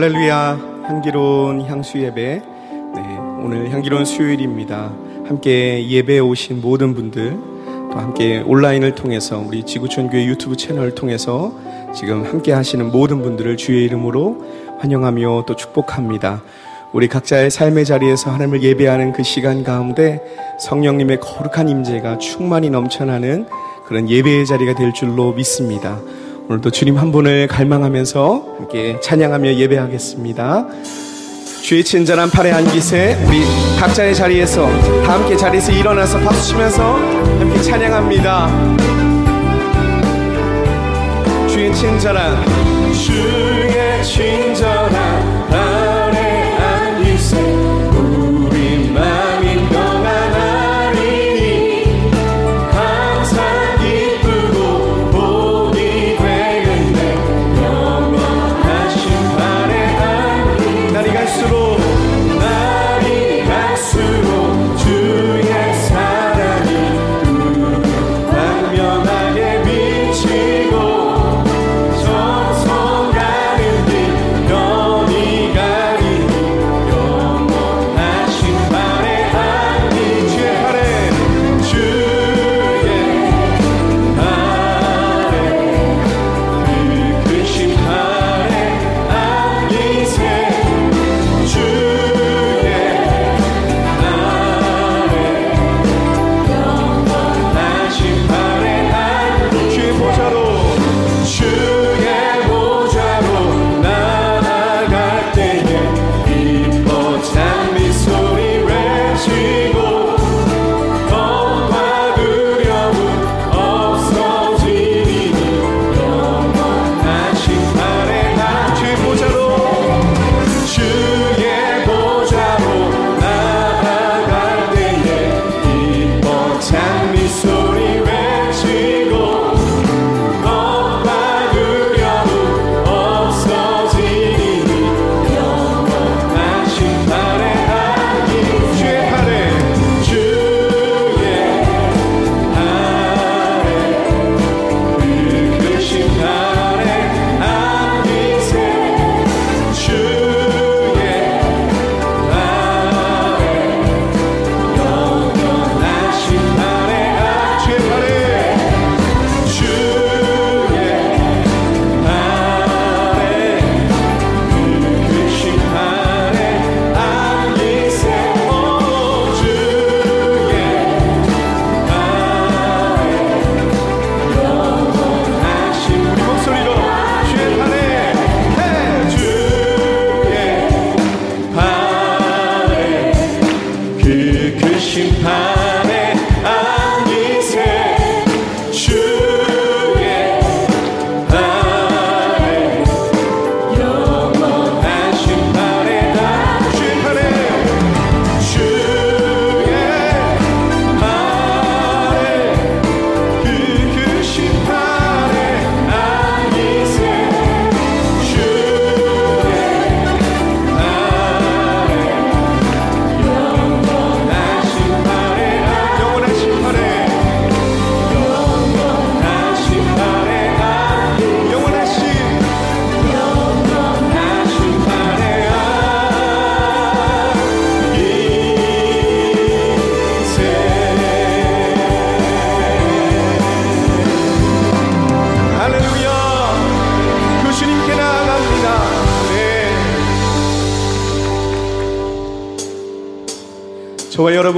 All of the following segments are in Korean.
할렐루야. 향기로운 향수 예배. 네, 오늘 향기로운 수요일입니다. 함께 예배에 오신 모든 분들 또 함께 온라인을 통해서 우리 지구촌 교회 유튜브 채널을 통해서 지금 함께 하시는 모든 분들을 주의 이름으로 환영하며 또 축복합니다. 우리 각자의 삶의 자리에서 하나님을 예배하는 그 시간 가운데 성령님의 거룩한 임재가 충만히 넘쳐나는 그런 예배의 자리가 될 줄로 믿습니다. 오늘도 주님 한 분을 갈망하면서 함께 찬양하며 예배하겠습니다. 주의 친절한 팔에 안기세 우리 각자의 자리에서 다 함께 자리에서 일어나서 박수 치면서 함께 찬양합니다. 주의 친절한 주의 친절한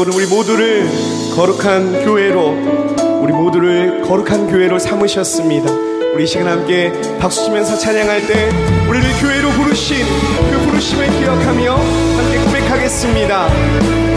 여러분은 우리 모두를 거룩한 교회로 우리 모두를 거룩한 교회로 삼으셨습니다. 우리 시간 함께 박수 치면서 찬양할 때 우리를 교회로 부르신 그 부르심을 기억하며 함께 고백하겠습니다.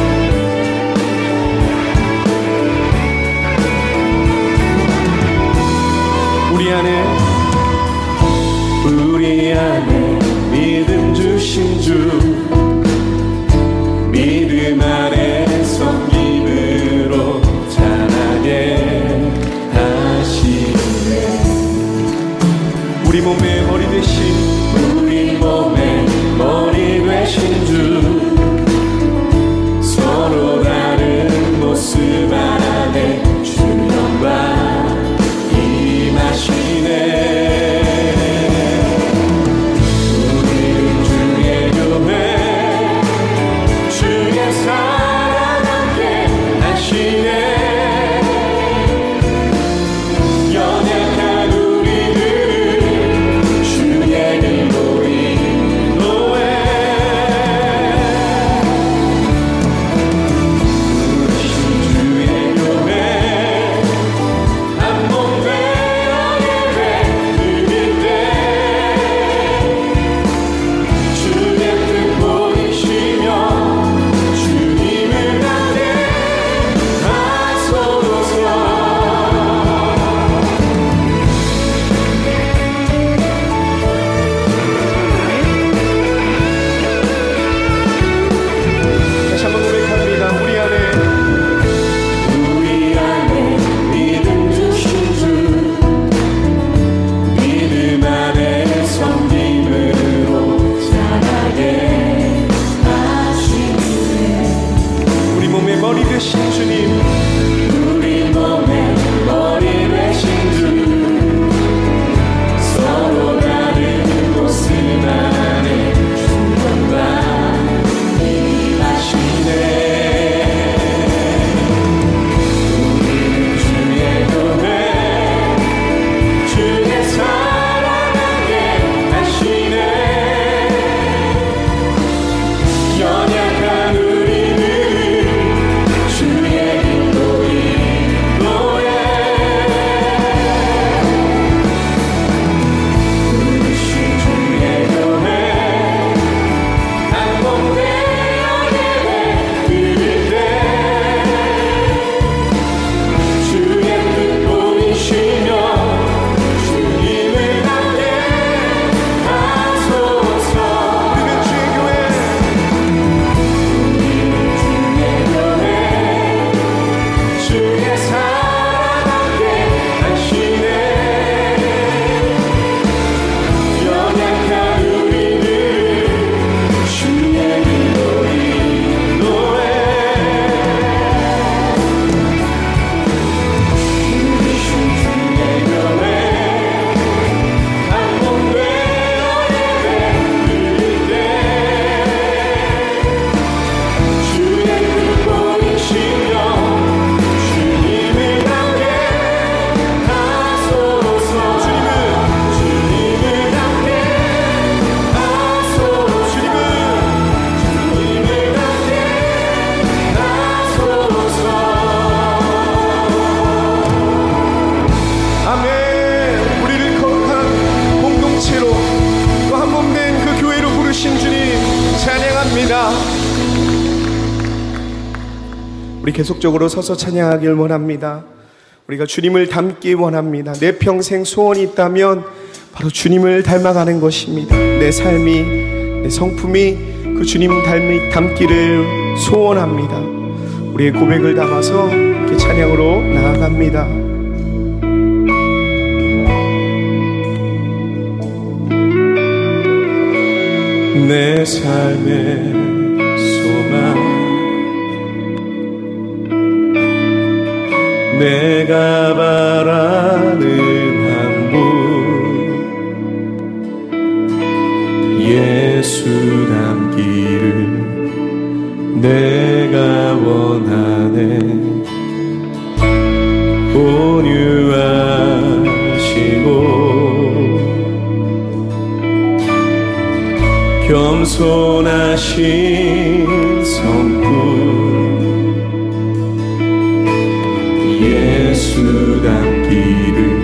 계속적으로 서서 찬양하길 원합니다. 우리가 주님을 닮기 원합니다. 내 평생 소원이 있다면 바로 주님을 닮아가는 것입니다. 내 삶이, 내 성품이 그 주님 닮, 닮기를 소원합니다. 우리의 고백을 담아서 이렇게 찬양으로 나아갑니다. 내 삶에 내가 바라는 한 분 예수 닮기를 내가 원하네. 온유하시고 겸손하신 성품. 주담기를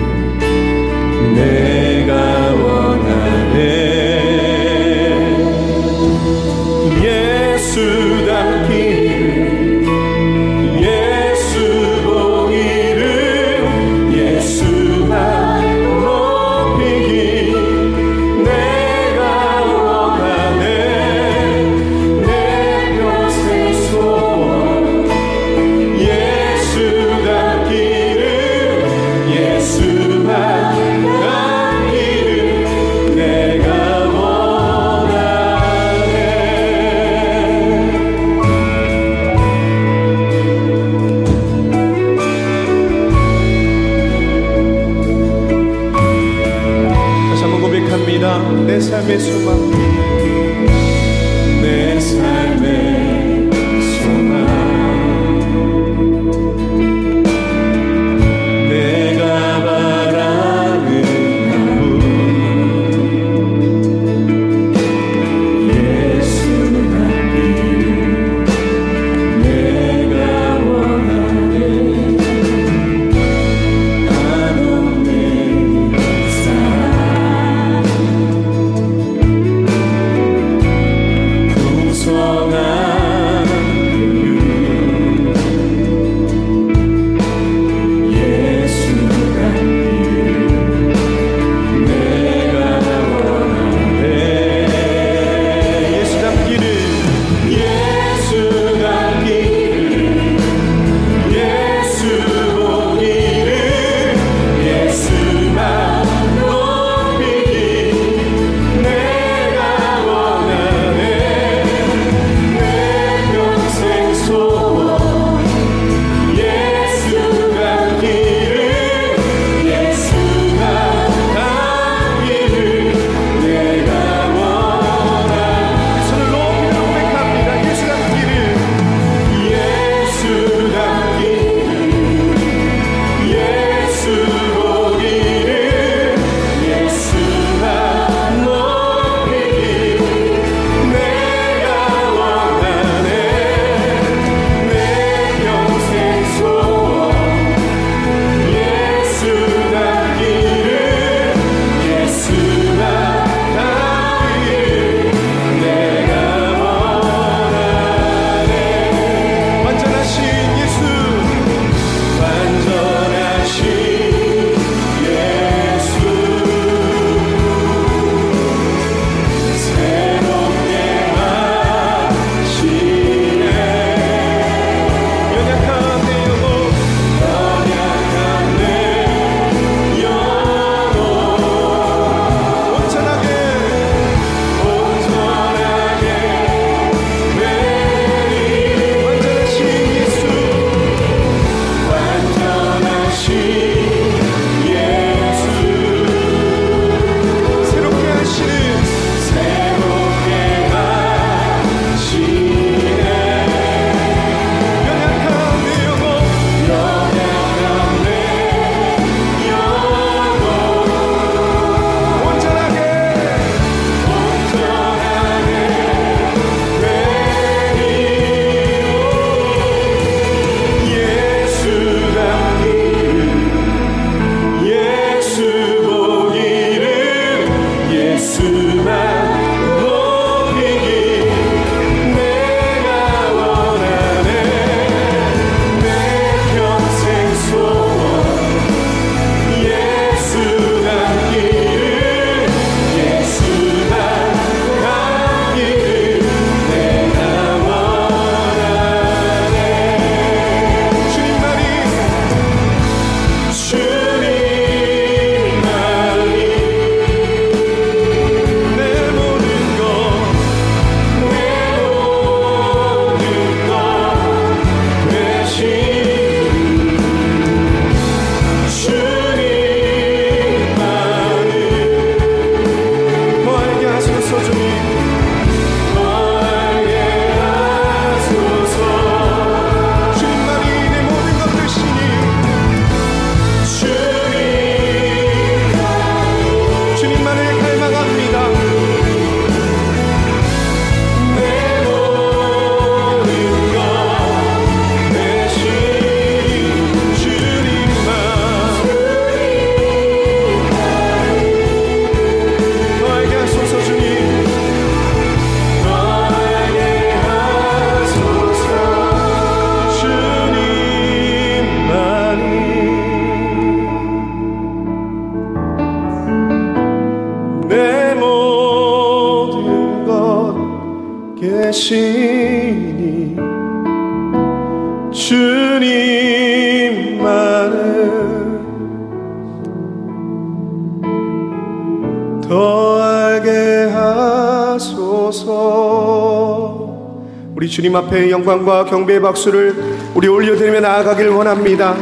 주님 앞에 영광과 경배의 박수를 우리 올려드리며 나아가길 원합니다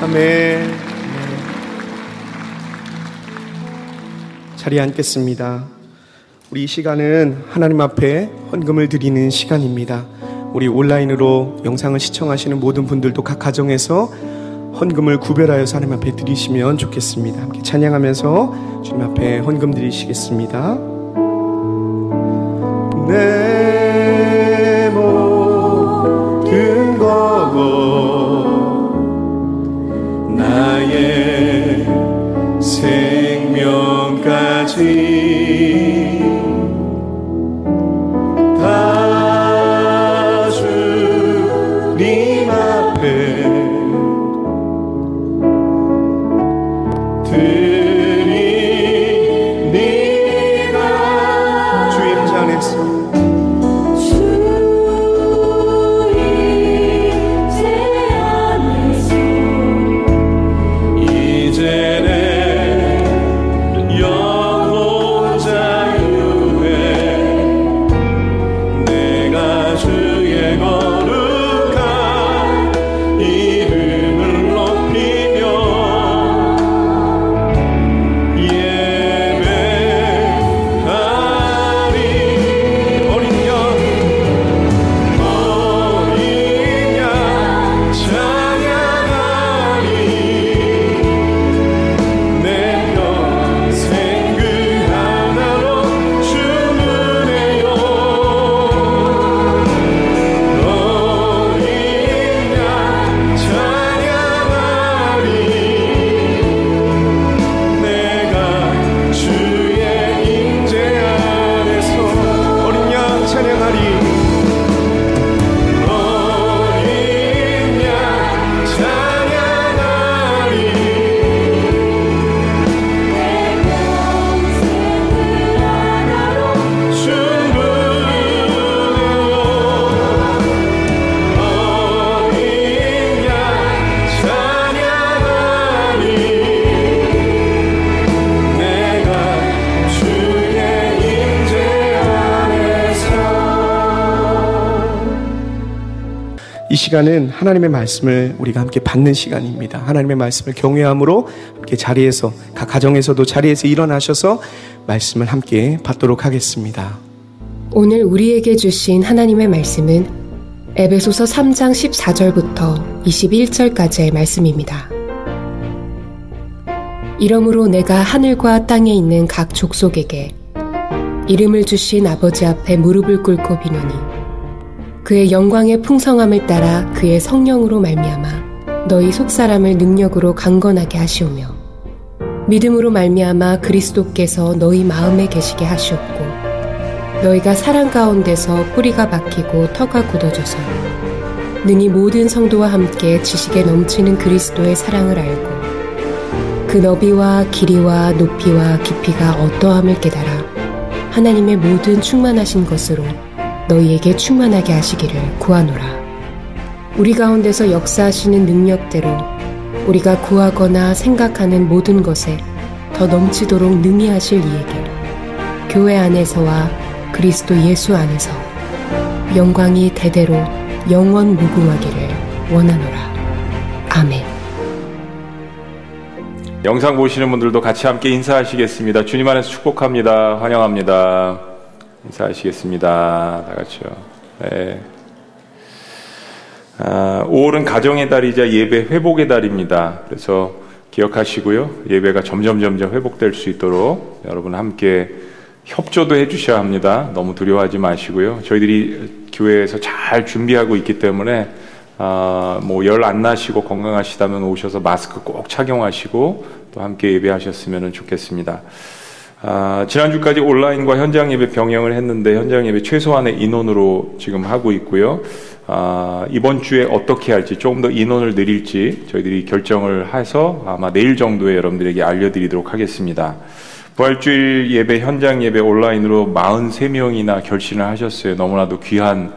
아멘 자리에 앉겠습니다 우리 이 시간은 하나님 앞에 헌금을 드리는 시간입니다. 우리 온라인으로 영상을 시청하시는 모든 분들도 각 가정에서 헌금을 구별하여서 하나님 앞에 드리시면 좋겠습니다. 함께 찬양하면서 주님 앞에 헌금 드리시겠습니다. 내 시간은 하나님의 말씀을 우리가 함께 받는 시간입니다. 하나님의 말씀을 경외함으로 함께 자리에서 각 가정에서도 자리에서 일어나셔서 말씀을 함께 받도록 하겠습니다. 오늘 우리에게 주신 하나님의 말씀은 에베소서 3장 14절부터 21절까지의 말씀입니다. 이러므로 내가 하늘과 땅에 있는 각 족속에게 이름을 주신 아버지 앞에 무릎을 꿇고 비노니 그의 영광의 풍성함을 따라 그의 성령으로 말미암아 너희 속사람을 능력으로 강건하게 하시오며 믿음으로 말미암아 그리스도께서 너희 마음에 계시게 하시옵고 너희가 사랑 가운데서 뿌리가 박히고 터가 굳어져서 능히 모든 성도와 함께 지식에 넘치는 그리스도의 사랑을 알고 그 너비와 길이와 높이와 깊이가 어떠함을 깨달아 하나님의 모든 충만하신 것으로 너희에게 충만하게 하시기를 구하노라. 우리 가운데서 역사하시는 능력대로 우리가 구하거나 생각하는 모든 것에 더 넘치도록 능히 하실 이에게 교회 안에서와 그리스도 예수 안에서 영광이 대대로 영원 무궁하기를 원하노라. 아멘. 영상 보시는 분들도 같이 함께 인사하시겠습니다. 주님 안에서 축복합니다. 환영합니다. 인사하시겠습니다. 다 같이요. 네. 아, 5월은 가정의 달이자 예배 회복의 달입니다. 그래서 기억하시고요. 예배가 점점 점점 회복될 수 있도록 여러분 함께 협조도 해주셔야 합니다. 너무 두려워하지 마시고요. 저희들이 교회에서 잘 준비하고 있기 때문에 아, 뭐열 안 나시고 건강하시다면 오셔서 마스크 꼭 착용하시고 또 함께 예배하셨으면 좋겠습니다. 아, 지난주까지 온라인과 현장 예배 병행을 했는데 현장 예배 최소한의 인원으로 지금 하고 있고요. 아, 이번 주에 어떻게 할지 조금 더 인원을 늘릴지 저희들이 결정을 해서 아마 내일 정도에 여러분들에게 알려드리도록 하겠습니다. 부활주일 예배 현장 예배 온라인으로 43명이나 결신을 하셨어요. 너무나도 귀한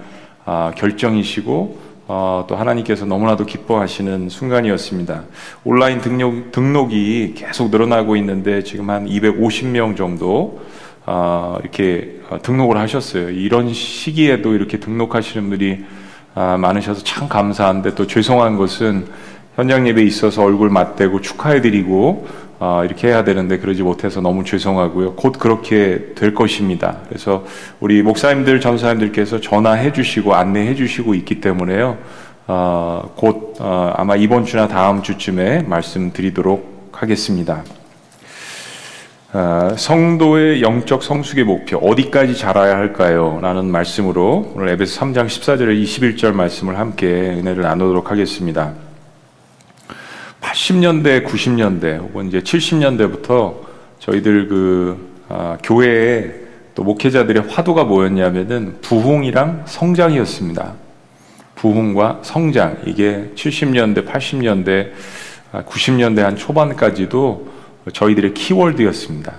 아, 결정이시고 어, 또 하나님께서 너무나도 기뻐하시는 순간이었습니다. 온라인 등록, 등록이 계속 늘어나고 있는데 지금 한 250명 정도 어, 이렇게 어, 등록을 하셨어요. 이런 시기에도 이렇게 등록하시는 분들이 아, 많으셔서 참 감사한데 또 죄송한 것은 현장 예배에 있어서 얼굴 맞대고 축하해드리고 어, 이렇게 해야 되는데 그러지 못해서 너무 죄송하고요. 곧 그렇게 될 것입니다. 그래서 우리 목사님들, 전사님들께서 전화해 주시고 안내해 주시고 있기 때문에요. 어, 곧 어, 아마 이번 주나 다음 주쯤에 말씀드리도록 하겠습니다. 어, 성도의 영적 성숙의 목표 어디까지 자라야 할까요? 라는 말씀으로 오늘 에베소 3장 14절에 21절 말씀을 함께 은혜를 나누도록 하겠습니다. 80년대, 90년대 혹은 이제 70년대부터 저희들 그 아, 교회에 또 목회자들의 화두가 뭐였냐면은 부흥이랑 성장이었습니다. 부흥과 성장 이게 70년대, 80년대, 90년대 한 초반까지도 저희들의 키워드였습니다.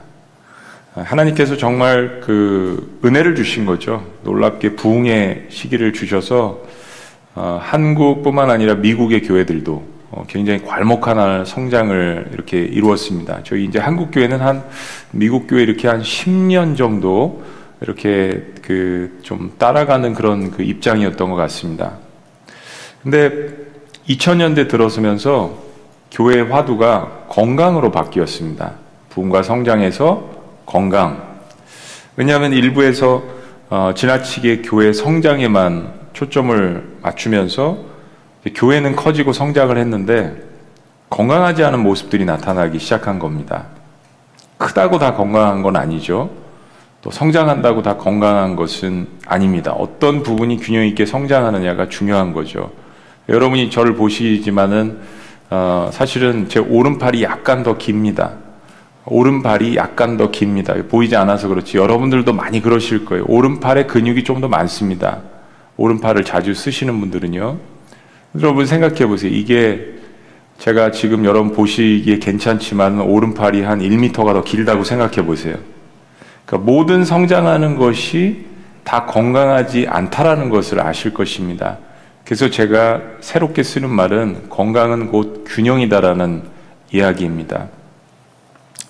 하나님께서 정말 그 은혜를 주신 거죠. 놀랍게 부흥의 시기를 주셔서 어, 한국뿐만 아니라 미국의 교회들도 어, 굉장히 괄목한 성장을 이렇게 이루었습니다. 저희 이제 한국 교회는 한 미국 교회 이렇게 한 10년 정도 이렇게 그 좀 따라가는 그런 그 입장이었던 것 같습니다. 근데 2000년대 들어서면서 교회의 화두가 건강으로 바뀌었습니다. 부흥과 성장에서 건강. 왜냐하면 일부에서 어, 지나치게 교회 성장에만 초점을 맞추면서 교회는 커지고 성장을 했는데 건강하지 않은 모습들이 나타나기 시작한 겁니다. 크다고 다 건강한 건 아니죠. 또 성장한다고 다 건강한 것은 아닙니다. 어떤 부분이 균형 있게 성장하느냐가 중요한 거죠. 여러분이 저를 보시지만은 어, 사실은 제 오른팔이 약간 더 깁니다. 오른팔이 약간 더 깁니다. 보이지 않아서 그렇지 여러분들도 많이 그러실 거예요. 오른팔에 근육이 좀 더 많습니다. 오른팔을 자주 쓰시는 분들은요. 여러분 생각해 보세요. 이게 제가 지금 여러분 보시기에 괜찮지만 오른팔이 한 1m가 더 길다고 생각해 보세요. 그러니까 모든 성장하는 것이 다 건강하지 않다라는 것을 아실 것입니다. 그래서 제가 새롭게 쓰는 말은 건강은 곧 균형이다라는 이야기입니다.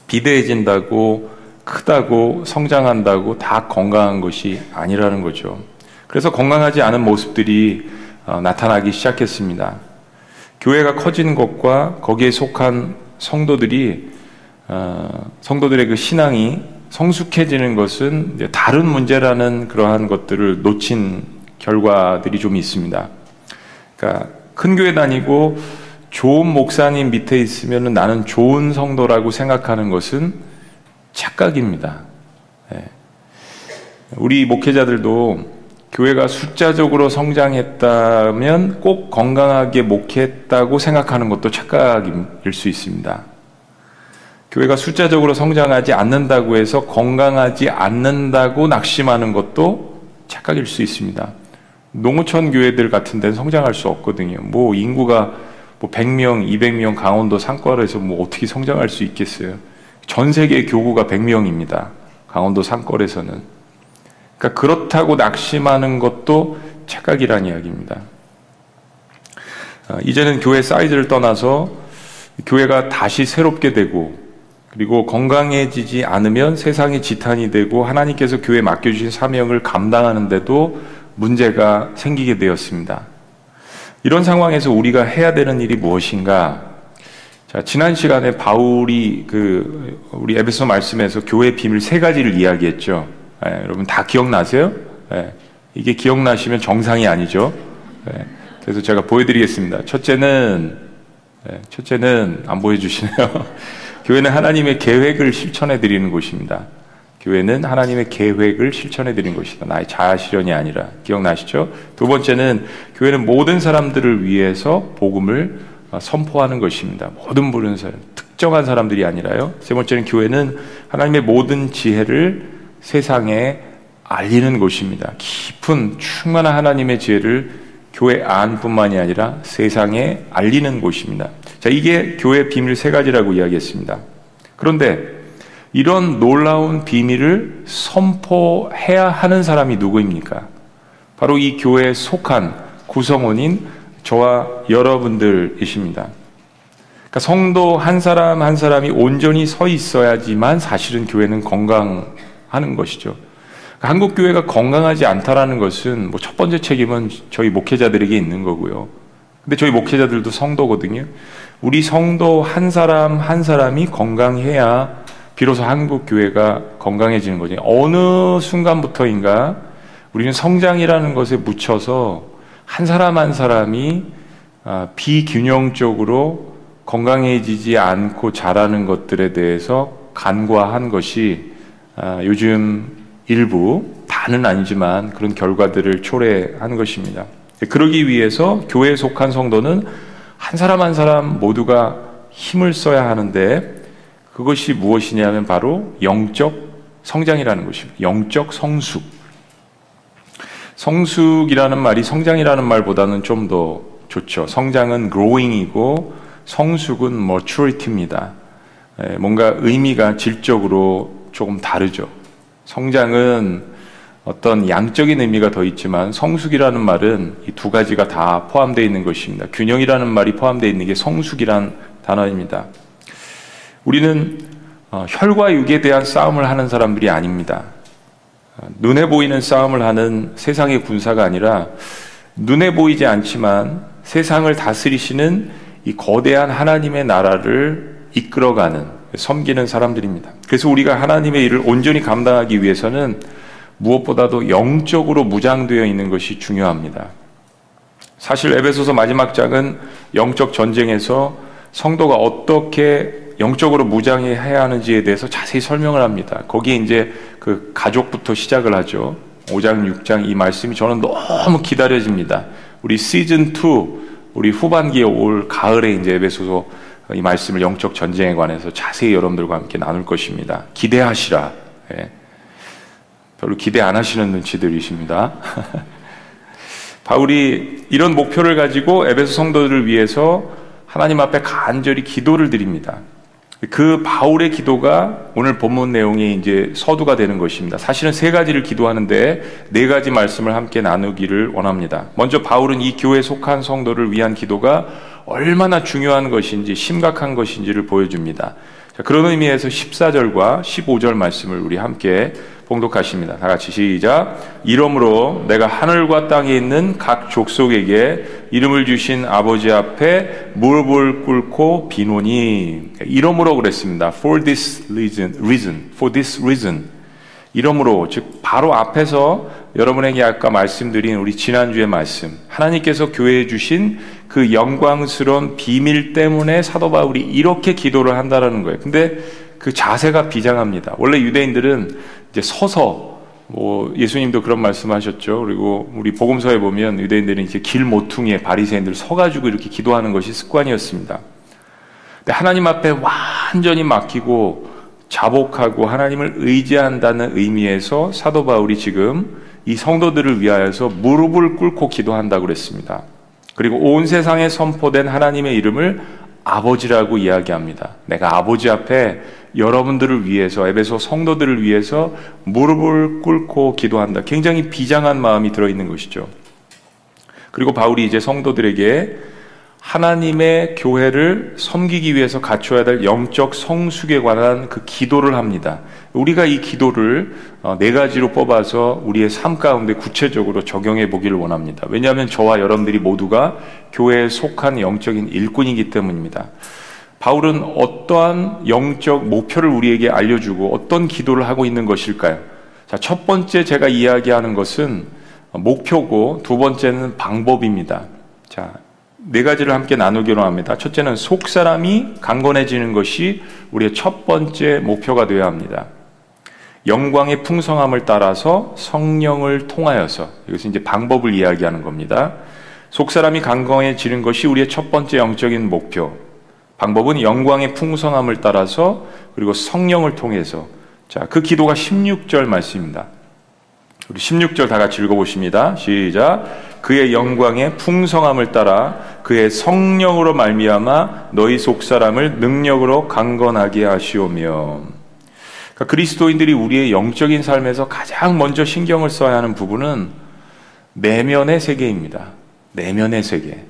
비대해진다고 크다고 성장한다고 다 건강한 것이 아니라는 거죠. 그래서 건강하지 않은 모습들이 어, 나타나기 시작했습니다. 교회가 커지는 것과 거기에 속한 성도들이 어, 성도들의 그 신앙이 성숙해지는 것은 다른 문제라는 그러한 것들을 놓친 결과들이 좀 있습니다. 그러니까 큰 교회 다니고 좋은 목사님 밑에 있으면 나는 좋은 성도라고 생각하는 것은 착각입니다. 네. 우리 목회자들도 교회가 숫자적으로 성장했다면 꼭 건강하게 목회했다고 생각하는 것도 착각일 수 있습니다. 교회가 숫자적으로 성장하지 않는다고 해서 건강하지 않는다고 낙심하는 것도 착각일 수 있습니다. 농어촌 교회들 같은 데는 성장할 수 없거든요. 뭐 인구가 뭐 100명, 200명 강원도 산골에서 뭐 어떻게 성장할 수 있겠어요? 전 세계 교구가 100명입니다. 강원도 산골에서는. 그러니까 그렇다고 낙심하는 것도 착각이라는 이야기입니다. 아, 이제는 교회 사이즈를 떠나서 교회가 다시 새롭게 되고 그리고 건강해지지 않으면 세상이 지탄이 되고 하나님께서 교회에 맡겨주신 사명을 감당하는데도 문제가 생기게 되었습니다. 이런 상황에서 우리가 해야 되는 일이 무엇인가? 자, 지난 시간에 바울이 그 우리 에베소 말씀에서 교회 비밀 세 가지를 이야기했죠. 예, 여러분 다 기억나세요? 예, 이게 기억나시면 정상이 아니죠. 예, 그래서 제가 보여드리겠습니다. 첫째는 예, 첫째는 안 보여주시네요. 교회는 하나님의 계획을 실천해 드리는 곳입니다. 교회는 하나님의 계획을 실천해 드리는 곳이다. 나의 자아 실현이 아니라 기억나시죠? 두 번째는 교회는 모든 사람들을 위해서 복음을 어, 선포하는 것입니다. 모든 부른 사람, 특정한 사람들이 아니라요. 세 번째는 교회는 하나님의 모든 지혜를 세상에 알리는 곳입니다. 깊은 충만한 하나님의 지혜를 교회 안뿐만이 아니라 세상에 알리는 곳입니다. 자, 이게 교회 비밀 세 가지라고 이야기했습니다. 그런데 이런 놀라운 비밀을 선포해야 하는 사람이 누구입니까? 바로 이 교회에 속한 구성원인 저와 여러분들이십니다. 그러니까 성도 한 사람 한 사람이 온전히 서 있어야지만 사실은 교회는 건강 하는 것이죠. 그러니까 한국 교회가 건강하지 않다라는 것은 뭐 첫 번째 책임은 저희 목회자들에게 있는 거고요. 근데 저희 목회자들도 성도거든요. 우리 성도 한 사람 한 사람이 건강해야 비로소 한국 교회가 건강해지는 거죠. 어느 순간부터인가 우리는 성장이라는 것에 묻혀서 한 사람 한 사람이 아, 비균형적으로 건강해지지 않고 자라는 것들에 대해서 간과한 것이 아, 요즘 일부 다는 아니지만 그런 결과들을 초래한 것입니다. 그러기 위해서 교회에 속한 성도는 한 사람 한 사람 모두가 힘을 써야 하는데 그것이 무엇이냐면 바로 영적 성장이라는 것입니다. 영적 성숙. 성숙이라는 말이 성장이라는 말보다는 좀 더 좋죠. 성장은 growing이고 성숙은 maturity입니다. 예, 뭔가 의미가 질적으로 조금 다르죠. 성장은 어떤 양적인 의미가 더 있지만 성숙이라는 말은 이 두 가지가 다 포함되어 있는 것입니다. 균형이라는 말이 포함되어 있는 게 성숙이란 단어입니다. 우리는 어, 혈과 육에 대한 싸움을 하는 사람들이 아닙니다. 어, 눈에 보이는 싸움을 하는 세상의 군사가 아니라 눈에 보이지 않지만 세상을 다스리시는 이 거대한 하나님의 나라를 이끌어가는 섬기는 사람들입니다. 그래서 우리가 하나님의 일을 온전히 감당하기 위해서는 무엇보다도 영적으로 무장되어 있는 것이 중요합니다. 사실 에베소서 마지막 장은 영적 전쟁에서 성도가 어떻게 영적으로 무장해야 하는지에 대해서 자세히 설명을 합니다. 거기에 이제 그 가족부터 시작을 하죠. 5장, 6장 이 말씀이 저는 너무 기다려집니다. 우리 시즌 2 우리 후반기에 올 가을에 이제 에베소서 이 말씀을 영적 전쟁에 관해서 자세히 여러분들과 함께 나눌 것입니다. 기대하시라. 예. 별로 기대 안 하시는 눈치들이십니다. 바울이 이런 목표를 가지고 에베소 성도들을 위해서 하나님 앞에 간절히 기도를 드립니다. 그 바울의 기도가 오늘 본문 내용의 이제 서두가 되는 것입니다. 사실은 세 가지를 기도하는데 네 가지 말씀을 함께 나누기를 원합니다. 먼저 바울은 이 교회에 속한 성도를 위한 기도가 얼마나 중요한 것인지 심각한 것인지를 보여줍니다. 자, 그런 의미에서 14절과 15절 말씀을 우리 함께 봉독하십니다. 다 같이 시작. 이러므로 내가 하늘과 땅에 있는 각 족속에게 이름을 주신 아버지 앞에 무릎을 꿇고 비노니 이러므로 그랬습니다. For this reason, reason, for this reason. 이러므로 즉 바로 앞에서 여러분에게 아까 말씀드린 우리 지난주의 말씀 하나님께서 교회에 주신 그 영광스러운 비밀 때문에 사도 바울이 이렇게 기도를 한다라는 거예요. 근데 그 자세가 비장합니다. 원래 유대인들은 이제 서서 뭐 예수님도 그런 말씀하셨죠. 그리고 우리 복음서에 보면 유대인들은 이제 길 모퉁이에 바리새인들 서가지고 이렇게 기도하는 것이 습관이었습니다. 근데 하나님 앞에 완전히 맡기고 자복하고 하나님을 의지한다는 의미에서 사도 바울이 지금 이 성도들을 위하여서 무릎을 꿇고 기도한다고 그랬습니다. 그리고 온 세상에 선포된 하나님의 이름을 아버지라고 이야기합니다. 내가 아버지 앞에 여러분들을 위해서 에베소 성도들을 위해서 무릎을 꿇고 기도한다. 굉장히 비장한 마음이 들어 있는 것이죠. 그리고 바울이 이제 성도들에게 하나님의 교회를 섬기기 위해서 갖춰야 될 영적 성숙에 관한 그 기도를 합니다. 우리가 이 기도를 어, 네 가지로 뽑아서 우리의 삶 가운데 구체적으로 적용해 보기를 원합니다. 왜냐하면 저와 여러분들이 모두가 교회에 속한 영적인 일꾼이기 때문입니다. 바울은 어떠한 영적 목표를 우리에게 알려주고 어떤 기도를 하고 있는 것일까요? 자, 첫 번째 제가 이야기하는 것은 목표고 두 번째는 방법입니다. 자, 네 가지를 함께 나누기로 합니다. 첫째는 속 사람이 강건해지는 것이 우리의 첫 번째 목표가 되어야 합니다. 영광의 풍성함을 따라서 성령을 통하여서 이것은 이제 방법을 이야기하는 겁니다. 속 사람이 강건해지는 것이 우리의 첫 번째 영적인 목표. 방법은 영광의 풍성함을 따라서 그리고 성령을 통해서 자, 그 기도가 16절 말씀입니다. 우리 16절 다 같이 읽어보십니다. 시작. 그의 영광의 풍성함을 따라 그의 성령으로 말미암아 너희 속 사람을 능력으로 강건하게 하시오며 그러니까 그리스도인들이 우리의 영적인 삶에서 가장 먼저 신경을 써야 하는 부분은 내면의 세계입니다. 내면의 세계.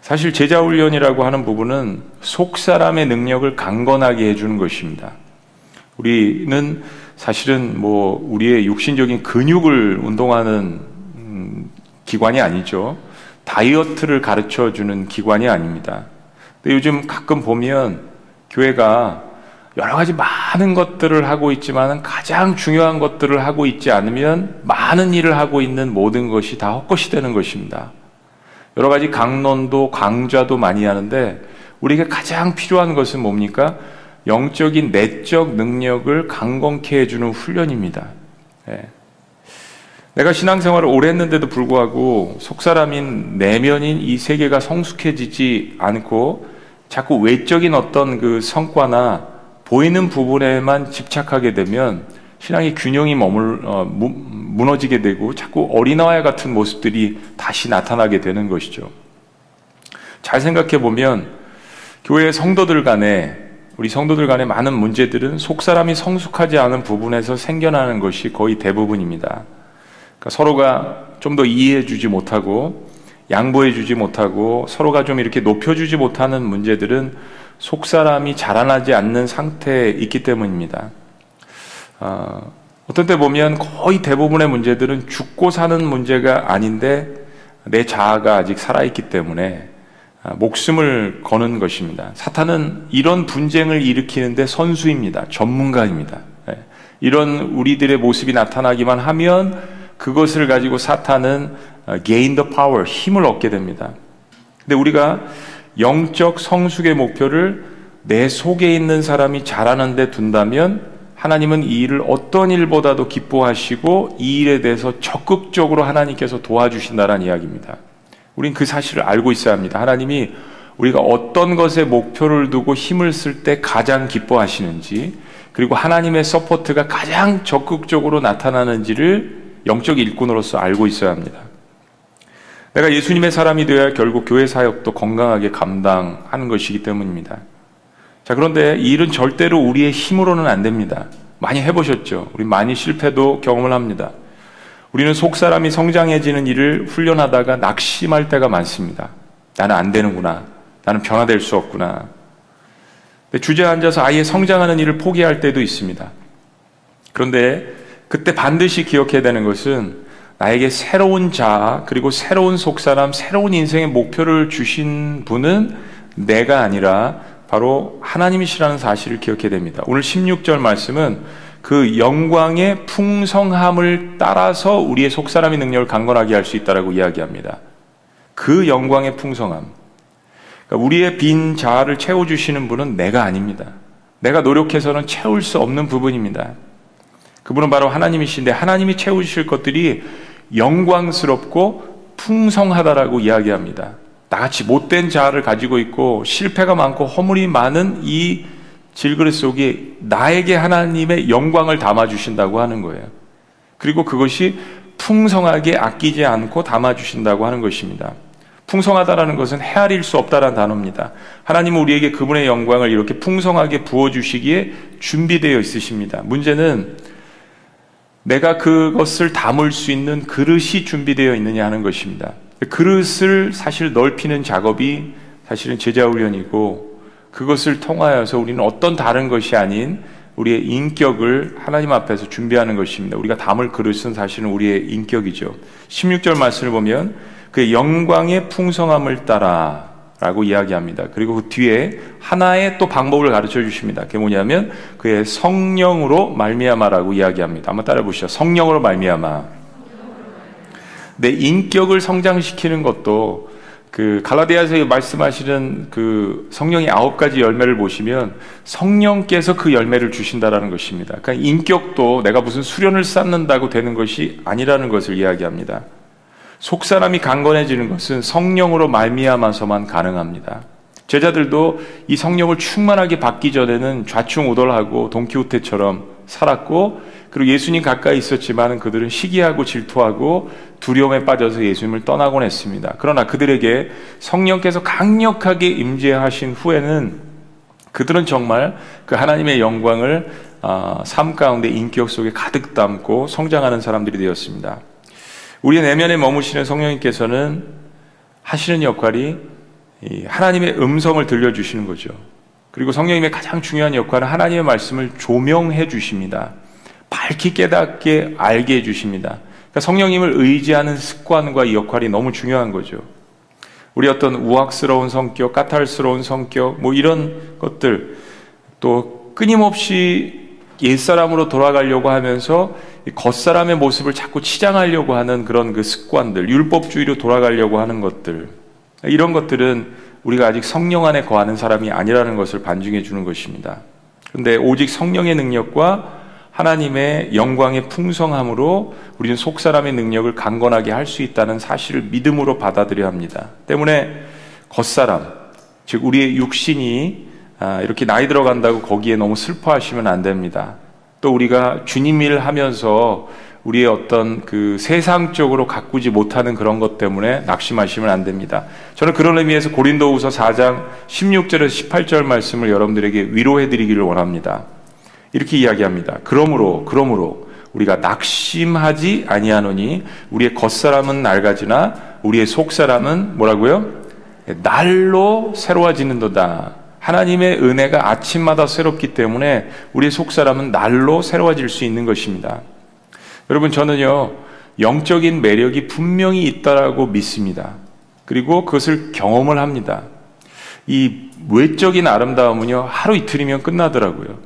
사실 제자 훈련이라고 하는 부분은 속 사람의 능력을 강건하게 해주는 것입니다. 우리는 사실은 뭐 우리의 육신적인 근육을 운동하는 음, 기관이 아니죠. 다이어트를 가르쳐 주는 기관이 아닙니다. 근데 요즘 가끔 보면 교회가 여러 가지 많은 것들을 하고 있지만 가장 중요한 것들을 하고 있지 않으면 많은 일을 하고 있는 모든 것이 다 헛것이 되는 것입니다. 여러 가지 강론도 강좌도 많이 하는데 우리에게 가장 필요한 것은 뭡니까? 영적인 내적 능력을 강건케 해주는 훈련입니다. 예. 내가 신앙생활을 오래 했는데도 불구하고 속사람인 내면인 이 세계가 성숙해지지 않고 자꾸 외적인 어떤 그 성과나 보이는 부분에만 집착하게 되면 신앙의 균형이 머물 어, 무, 무너지게 되고 자꾸 어린아이 같은 모습들이 다시 나타나게 되는 것이죠. 잘 생각해 보면 교회 성도들 간에 우리 성도들 간의 많은 문제들은 속 사람이 성숙하지 않은 부분에서 생겨나는 것이 거의 대부분입니다. 그러니까 서로가 좀 더 이해해 주지 못하고 양보해 주지 못하고 서로가 좀 이렇게 높여 주지 못하는 문제들은 속 사람이 자라나지 않는 상태에 있기 때문입니다. 어, 어떤 때 보면 거의 대부분의 문제들은 죽고 사는 문제가 아닌데 내 자아가 아직 살아있기 때문에 아, 목숨을 거는 것입니다. 사탄은 이런 분쟁을 일으키는데 선수입니다. 전문가입니다. 예. 이런 우리들의 모습이 나타나기만 하면 그것을 가지고 사탄은 어, gain the power, 힘을 얻게 됩니다. 근데 우리가 영적 성숙의 목표를 내 속에 있는 사람이 잘하는데 둔다면 하나님은 이 일을 어떤 일보다도 기뻐하시고 이 일에 대해서 적극적으로 하나님께서 도와주신다는 이야기입니다. 우린 그 사실을 알고 있어야 합니다. 하나님이 우리가 어떤 것에 목표를 두고 힘을 쓸 때 가장 기뻐하시는지, 그리고 하나님의 support가 가장 적극적으로 나타나는지를 영적 일꾼으로서 알고 있어야 합니다. 내가 예수님의 사람이 되어야 결국 교회 사역도 건강하게 감당하는 것이기 때문입니다. 자, 그런데 이 일은 절대로 우리의 힘으로는 안 됩니다. 많이 해보셨죠? 우리 많이 실패도 경험을 합니다. 우리는 속 사람이 성장해지는 일을 훈련하다가 낙심할 때가 많습니다. 나는 안 되는구나. 나는 변화될 수 없구나. 주저앉아서 아예 성장하는 일을 포기할 때도 있습니다. 그런데 그때 반드시 기억해야 되는 것은 나에게 새로운 자, 그리고 새로운 속 사람, 새로운 인생의 목표를 주신 분은 내가 아니라 바로 하나님이시라는 사실을 기억해야 됩니다. 오늘 16절 말씀은 그 영광의 풍성함을 따라서 우리의 속사람의 능력을 강건하게 할 수 있다라고 이야기합니다. 그 영광의 풍성함. 그러니까 우리의 빈 자아를 채워주시는 분은 내가 아닙니다. 내가 노력해서는 채울 수 없는 부분입니다. 그분은 바로 하나님이신데 하나님이 채우실 것들이 영광스럽고 풍성하다라고 이야기합니다. 나같이 못된 자아를 가지고 있고 실패가 많고 허물이 많은 이 질그릇 속에 나에게 하나님의 영광을 담아주신다고 하는 거예요. 그리고 그것이 풍성하게 아끼지 않고 담아주신다고 하는 것입니다. 풍성하다라는 것은 헤아릴 수 없다라는 단어입니다. 하나님은 우리에게 그분의 영광을 이렇게 풍성하게 부어주시기에 준비되어 있으십니다. 문제는 내가 그것을 담을 수 있는 그릇이 준비되어 있느냐 하는 것입니다. 그릇을 사실 넓히는 작업이 사실은 제자훈련이고 그것을 통하여서 우리는 어떤 다른 것이 아닌 우리의 인격을 하나님 앞에서 준비하는 것입니다. 우리가 담을 그릇은 사실은 우리의 인격이죠. 16절 말씀을 보면 그 영광의 풍성함을 따라 라고 이야기합니다. 그리고 그 뒤에 하나의 또 방법을 가르쳐 주십니다. 그게 뭐냐면 그의 성령으로 말미암아라고 이야기합니다. 한번 따라 보시죠. 성령으로 말미암아. 내 인격을 성장시키는 것도 그 갈라디아서 말씀하시는 그 성령의 아홉 가지 열매를 보시면 성령께서 그 열매를 주신다라는 것입니다. 그러니까 인격도 내가 무슨 수련을 쌓는다고 되는 것이 아니라는 것을 이야기합니다. 속 사람이 강건해지는 것은 성령으로 말미암아서만 가능합니다. 제자들도 이 성령을 충만하게 받기 전에는 좌충우돌하고 동키호테처럼 살았고 그리고 예수님 가까이 있었지만 그들은 시기하고 질투하고 두려움에 빠져서 예수님을 떠나곤 했습니다. 그러나 그들에게 성령께서 강력하게 임재하신 후에는 그들은 정말 그 하나님의 영광을 아, 삶 가운데 인격 속에 가득 담고 성장하는 사람들이 되었습니다. 우리 내면에 머무시는 성령님께서는 하시는 역할이 하나님의 음성을 들려주시는 거죠. 그리고 성령님의 가장 중요한 역할은 하나님의 말씀을 조명해 주십니다. 밝히 깨닫게 알게 해 주십니다. 그러니까 성령님을 의지하는 습관과 이 역할이 너무 중요한 거죠. 우리 어떤 우악스러운 성격, 까탈스러운 성격, 뭐 이런 것들, 또 끊임없이 옛사람으로 돌아가려고 하면서 겉사람의 모습을 자꾸 치장하려고 하는 그런 그 습관들, 율법주의로 돌아가려고 하는 것들, 이런 것들은 우리가 아직 성령 안에 거하는 사람이 아니라는 것을 반증해 주는 것입니다. 그런데 오직 성령의 능력과 하나님의 영광의 풍성함으로 우리는 속 사람의 능력을 강건하게 할 수 있다는 사실을 믿음으로 받아들여야 합니다. 때문에 겉사람, 즉 우리의 육신이 아, 이렇게 나이 들어간다고 거기에 너무 슬퍼하시면 안 됩니다. 또 우리가 주님 일 하면서 우리의 어떤 그 세상적으로 가꾸지 못하는 그런 것 때문에 낙심하시면 안 됩니다. 저는 그런 의미에서 고린도후서 4장 16절에서 18절 말씀을 여러분들에게 위로해 드리기를 원합니다. 이렇게 이야기합니다. 그러므로 그러므로 우리가 낙심하지 아니하노니 우리의 겉사람은 낡아지나 우리의 속사람은 뭐라고요? 날로 새로워지는도다. 하나님의 은혜가 아침마다 새롭기 때문에 우리의 속사람은 날로 새로워질 수 있는 것입니다. 여러분 저는요 영적인 매력이 분명히 있다라고 믿습니다. 그리고 그것을 경험을 합니다. 이 외적인 아름다움은요 하루 이틀이면 끝나더라고요.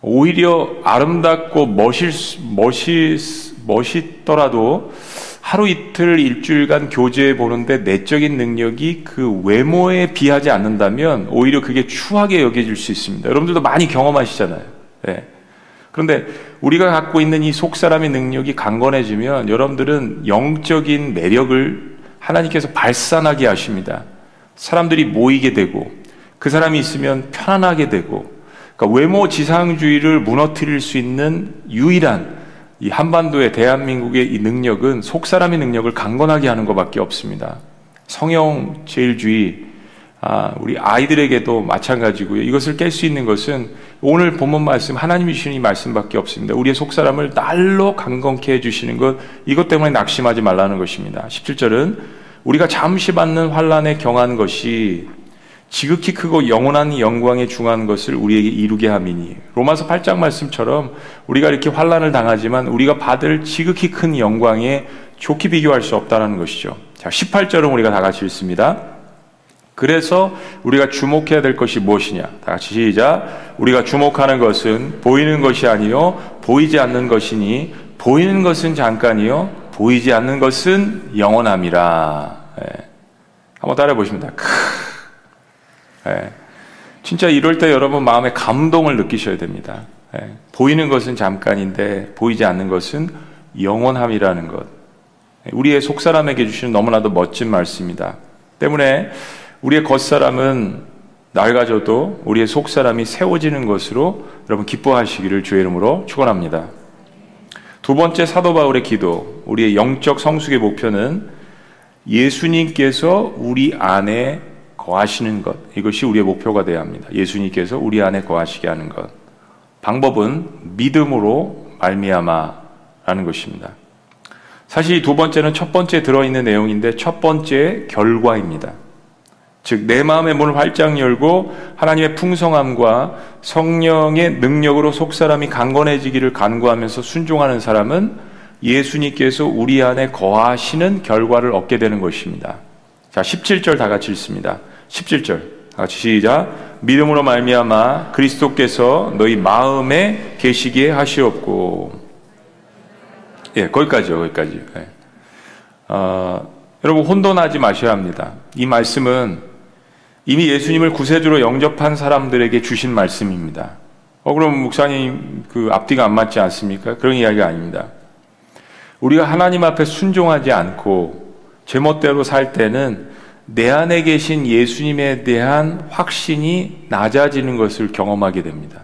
오히려 아름답고 멋있, 멋있, 멋있더라도 하루 이틀 일주일간 교제해 보는데 내적인 능력이 그 외모에 비하지 않는다면 오히려 그게 추하게 여겨질 수 있습니다. 여러분들도 많이 경험하시잖아요. 네. 그런데 우리가 갖고 있는 이 속사람의 능력이 강건해지면 여러분들은 영적인 매력을 하나님께서 발산하게 하십니다. 사람들이 모이게 되고 그 사람이 있으면 편안하게 되고 그러니까 외모 지상주의를 무너뜨릴 수 있는 유일한 이 한반도의 대한민국의 이 능력은 속 사람의 능력을 강건하게 하는 것밖에 없습니다. 성형 제일주의 아, 우리 아이들에게도 마찬가지고요. 이것을 깰 수 있는 것은 오늘 본문 말씀 하나님이 주시는 이 말씀밖에 없습니다. 우리의 속 사람을 날로 강건케 해 주시는 것 이것 때문에 낙심하지 말라는 것입니다. 17절은 우리가 잠시 받는 환란에 경한 것이 지극히 크고 영원한 영광에 중한 것을 우리에게 이루게 함이니 로마서 8장 말씀처럼 우리가 이렇게 환란을 당하지만 우리가 받을 지극히 큰 영광에 좋게 비교할 수 없다는 것이죠. 자, 18절은 우리가 다 같이 읽습니다. 그래서 우리가 주목해야 될 것이 무엇이냐? 다 같이 시작. 우리가 주목하는 것은 보이는 것이 아니요 보이지 않는 것이니 보이는 것은 잠깐이요 보이지 않는 것은 영원함이라. 네. 한번 따라해 보십니다. 예. 진짜 이럴 때 여러분 마음에 감동을 느끼셔야 됩니다. 예. 보이는 것은 잠깐인데 보이지 않는 것은 영원함이라는 것. 예. 우리의 속사람에게 주시는 너무나도 멋진 말씀입니다. 때문에 우리의 겉사람은 낡아져도 우리의 속사람이 세워지는 것으로 여러분 기뻐하시기를 주의 이름으로 축원합니다. 두 번째 사도 바울의 기도, 우리의 영적 성숙의 목표는 예수님께서 우리 안에 거하시는 것 이것이 우리의 목표가 되어야 합니다. 예수님께서 우리 안에 거하시게 하는 것. 방법은 믿음으로 말미암아라는 것입니다. 사실 두 번째는 첫 번째 들어있는 내용인데 첫 번째 결과입니다. 즉, 내 마음의 문을 활짝 열고 하나님의 풍성함과 성령의 능력으로 속 사람이 강건해지기를 간구하면서 순종하는 사람은 예수님께서 우리 안에 거하시는 결과를 얻게 되는 것입니다. 자, 17절 다 같이 읽습니다. 17절. 같이 시작. 믿음으로 말미암아 그리스도께서 너희 마음에 계시게 하시옵고. 예, 거기까지요, 거기까지. 예. 어, 여러분 혼돈하지 마셔야 합니다. 이 말씀은 이미 예수님을 구세주로 영접한 사람들에게 주신 말씀입니다. 어, 그럼 목사님 그 앞뒤가 안 맞지 않습니까? 그런 이야기가 아닙니다. 우리가 하나님 앞에 순종하지 않고 제멋대로 살 때는 내 안에 계신 예수님에 대한 확신이 낮아지는 것을 경험하게 됩니다.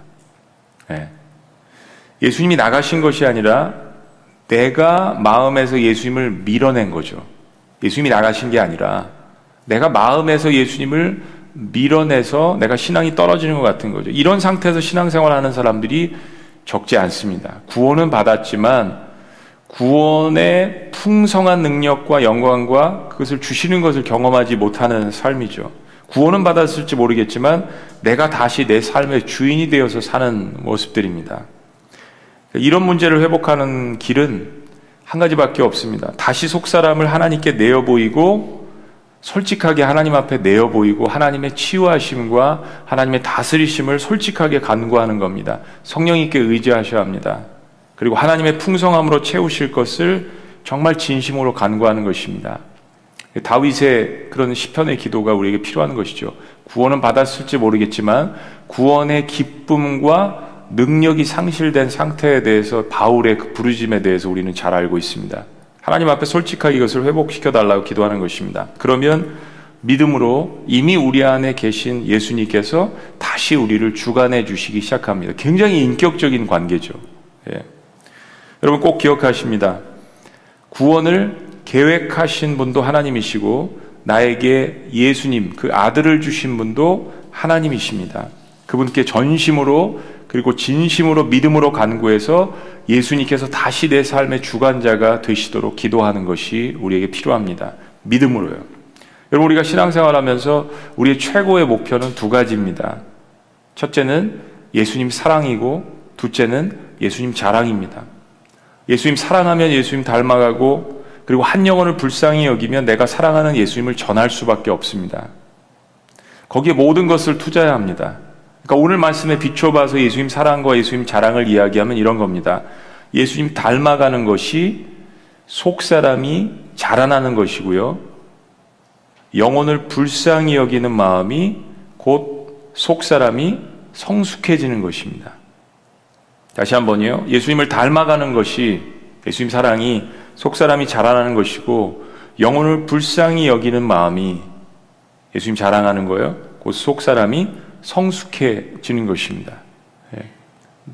네. 예수님이 나가신 것이 아니라 내가 마음에서 예수님을 밀어낸 거죠. 예수님이 나가신 게 아니라 내가 마음에서 예수님을 밀어내서 내가 신앙이 떨어지는 것 같은 거죠. 이런 상태에서 신앙생활 하는 사람들이 적지 않습니다. 구원은 받았지만 구원의 풍성한 능력과 영광과 그것을 주시는 것을 경험하지 못하는 삶이죠. 구원은 받았을지 모르겠지만 내가 다시 내 삶의 주인이 되어서 사는 모습들입니다. 이런 문제를 회복하는 길은 한 가지밖에 없습니다. 다시 속 사람을 하나님께 내어 보이고 솔직하게 하나님 앞에 내어 보이고 하나님의 치유하심과 하나님의 다스리심을 솔직하게 간구하는 겁니다. 성령님께 의지하셔야 합니다. 그리고 하나님의 풍성함으로 채우실 것을 정말 진심으로 간구하는 것입니다. 다윗의 그런 시편의 기도가 우리에게 필요한 것이죠. 구원은 받았을지 모르겠지만 구원의 기쁨과 능력이 상실된 상태에 대해서 바울의 그 부르짐에 대해서 우리는 잘 알고 있습니다. 하나님 앞에 솔직하게 이것을 회복시켜 달라고 기도하는 것입니다. 그러면 믿음으로 이미 우리 안에 계신 예수님께서 다시 우리를 주관해 주시기 시작합니다. 굉장히 인격적인 관계죠. 예. 여러분 꼭 기억하십니다. 구원을 계획하신 분도 하나님이시고 나에게 예수님 그 아들을 주신 분도 하나님이십니다. 그분께 전심으로 그리고 진심으로 믿음으로 간구해서 예수님께서 다시 내 삶의 주관자가 되시도록 기도하는 것이 우리에게 필요합니다. 믿음으로요. 여러분 우리가 신앙생활 하면서 우리의 최고의 목표는 두 가지입니다. 첫째는 예수님 사랑이고 둘째는 예수님 자랑입니다. 예수님 사랑하면 예수님 닮아가고 그리고 한 영혼을 불쌍히 여기면 내가 사랑하는 예수님을 전할 수밖에 없습니다. 거기에 모든 것을 투자해야 합니다. 그러니까 오늘 말씀에 비춰봐서 예수님 사랑과 예수님 자랑을 이야기하면 이런 겁니다. 예수님 닮아가는 것이 속 사람이 자라나는 것이고요. 영혼을 불쌍히 여기는 마음이 곧 속 사람이 성숙해지는 것입니다. 다시 한번요. 예수님을 닮아가는 것이 예수님 사랑이 속 사람이 자라나는 것이고 영혼을 불쌍히 여기는 마음이 예수님 자랑하는 거예요. 곧 속 사람이 성숙해지는 것입니다. 예.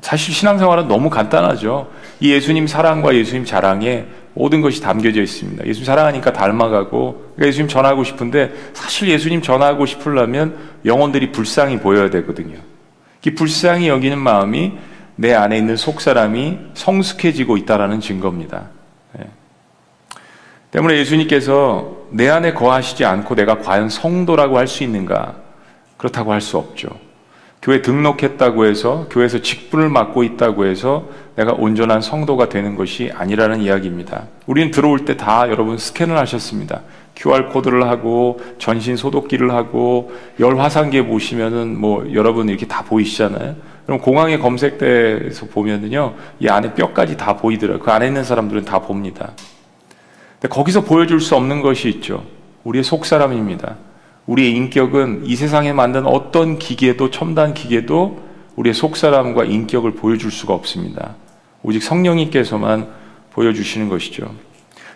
사실 신앙생활은 너무 간단하죠. 이 예수님 사랑과 예수님 자랑에 모든 것이 담겨져 있습니다. 예수님 사랑하니까 닮아가고 그러니까 예수님 전하고 싶은데 사실 예수님 전하고 싶으려면 영혼들이 불쌍히 보여야 되거든요. 이 불쌍히 여기는 마음이 내 안에 있는 속 사람이 성숙해지고 있다라는 증거입니다. 예. 때문에 예수님께서 내 안에 거하시지 않고 내가 과연 성도라고 할 수 있는가? 그렇다고 할 수 없죠. 교회 등록했다고 해서 교회에서 직분을 맡고 있다고 해서 내가 온전한 성도가 되는 것이 아니라는 이야기입니다. 우리는 들어올 때 다 여러분 스캔을 하셨습니다. QR 코드를 하고 전신 소독기를 하고 열 화상기에 보시면은 뭐 여러분 이렇게 다 보이시잖아요. 그럼 공항에 검색대에서 보면은요 이 안에 뼈까지 다 보이더라고요. 그 안에 있는 사람들은 다 봅니다. 근데 거기서 보여줄 수 없는 것이 있죠. 우리의 속 사람입니다. 우리의 인격은 이 세상에 만든 어떤 기계도 첨단 기계도 우리의 속사람과 인격을 보여줄 수가 없습니다. 오직 성령님께서만 보여주시는 것이죠.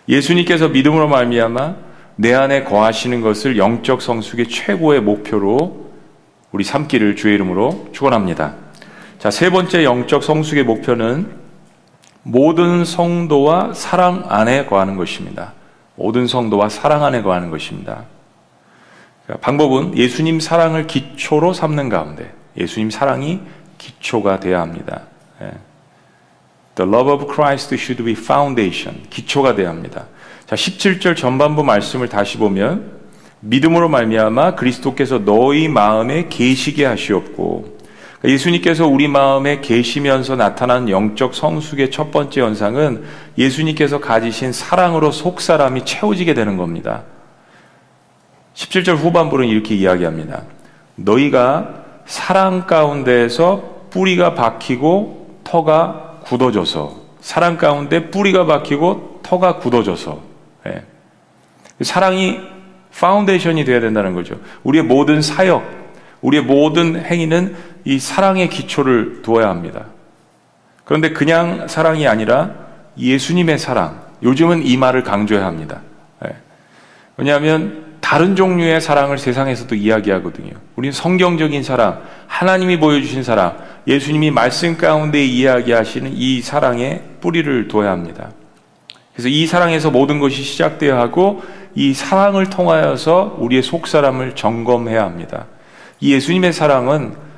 예수님께서 믿음으로 말미암아 내 안에 거하시는 것을 영적 성숙의 최고의 목표로 우리 삼기를 주의 이름으로 축원합니다. 자, 세 번째 영적 성숙의 목표는 모든 성도와 사랑 안에 거하는 것입니다. 모든 성도와 사랑 안에 거하는 것입니다. 방법은 예수님 사랑을 기초로 삼는 가운데 예수님 사랑이 기초가 되어야 합니다. 예. The love of Christ should be foundation. 기초가 되어야 합니다. 자, 17절 전반부 말씀을 다시 보면 믿음으로 말미암아 그리스도께서 너희 마음에 계시게 하시옵고 예수님께서 우리 마음에 계시면서 나타난 영적 성숙의 첫 번째 현상은 예수님께서 가지신 사랑으로 속 사람이 채워지게 되는 겁니다. 17절 후반부는 이렇게 이야기합니다. 너희가 사랑 가운데에서 뿌리가 박히고 터가 굳어져서 사랑 가운데 뿌리가 박히고 터가 굳어져서 예. 사랑이 foundation이 되어야 된다는 거죠. 우리의 모든 사역, 우리의 모든 행위는 이 사랑의 기초를 두어야 합니다. 그런데 그냥 사랑이 아니라 예수님의 사랑. 요즘은 이 말을 강조해야 합니다. 예. 왜냐하면 다른 종류의 사랑을 세상에서도 이야기하거든요. 우리는 성경적인 사랑, 하나님이 보여주신 사랑, 예수님이 말씀 가운데 이야기하시는 이 사랑에 뿌리를 둬야 합니다. 그래서 이 사랑에서 모든 것이 시작되어야 하고 이 사랑을 통하여서 우리의 속 사람을 점검해야 합니다. 이 예수님의 사랑은 어,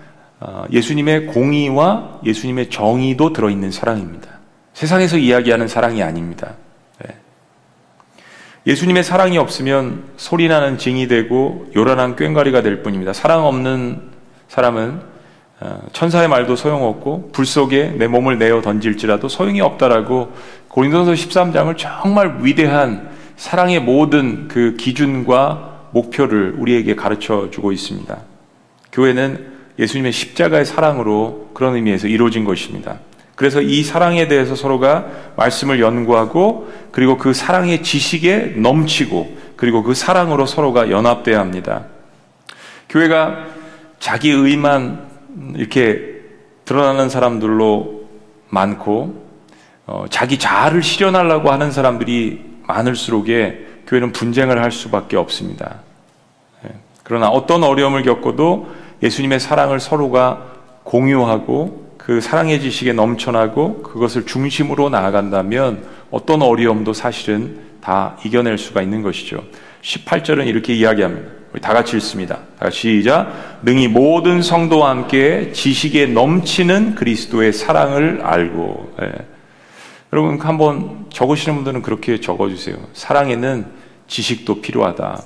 예수님의 공의와 예수님의 정의도 들어있는 사랑입니다. 세상에서 이야기하는 사랑이 아닙니다. 네. 예수님의 사랑이 없으면 소리나는 징이 되고 요란한 꽹과리가 될 뿐입니다. 사랑 없는 사람은 어, 천사의 말도 소용없고 불 속에 내 몸을 내어 던질지라도 소용이 없다라고 고린도서 13장을 정말 위대한 사랑의 모든 그 기준과 목표를 우리에게 가르쳐 주고 있습니다. 교회는 예수님의 십자가의 사랑으로 그런 의미에서 이루어진 것입니다. 그래서 이 사랑에 대해서 서로가 말씀을 연구하고 그리고 그 사랑의 지식에 넘치고 그리고 그 사랑으로 서로가 연합돼야 합니다. 교회가 자기 의만 이렇게 드러나는 사람들로 많고 어, 자기 자아를 실현하려고 하는 사람들이 많을수록에 교회는 분쟁을 할 수밖에 없습니다. 예. 그러나 어떤 어려움을 겪어도 예수님의 사랑을 서로가 공유하고 그 사랑의 지식에 넘쳐나고 그것을 중심으로 나아간다면 어떤 어려움도 사실은 다 이겨낼 수가 있는 것이죠. 18절은 이렇게 이야기합니다. 우리 다 같이 읽습니다. 다 같이 시작. 능히 모든 성도와 함께 지식에 넘치는 그리스도의 사랑을 알고. 예. 여러분 한번 적으시는 분들은 그렇게 적어주세요. 사랑에는 지식도 필요하다.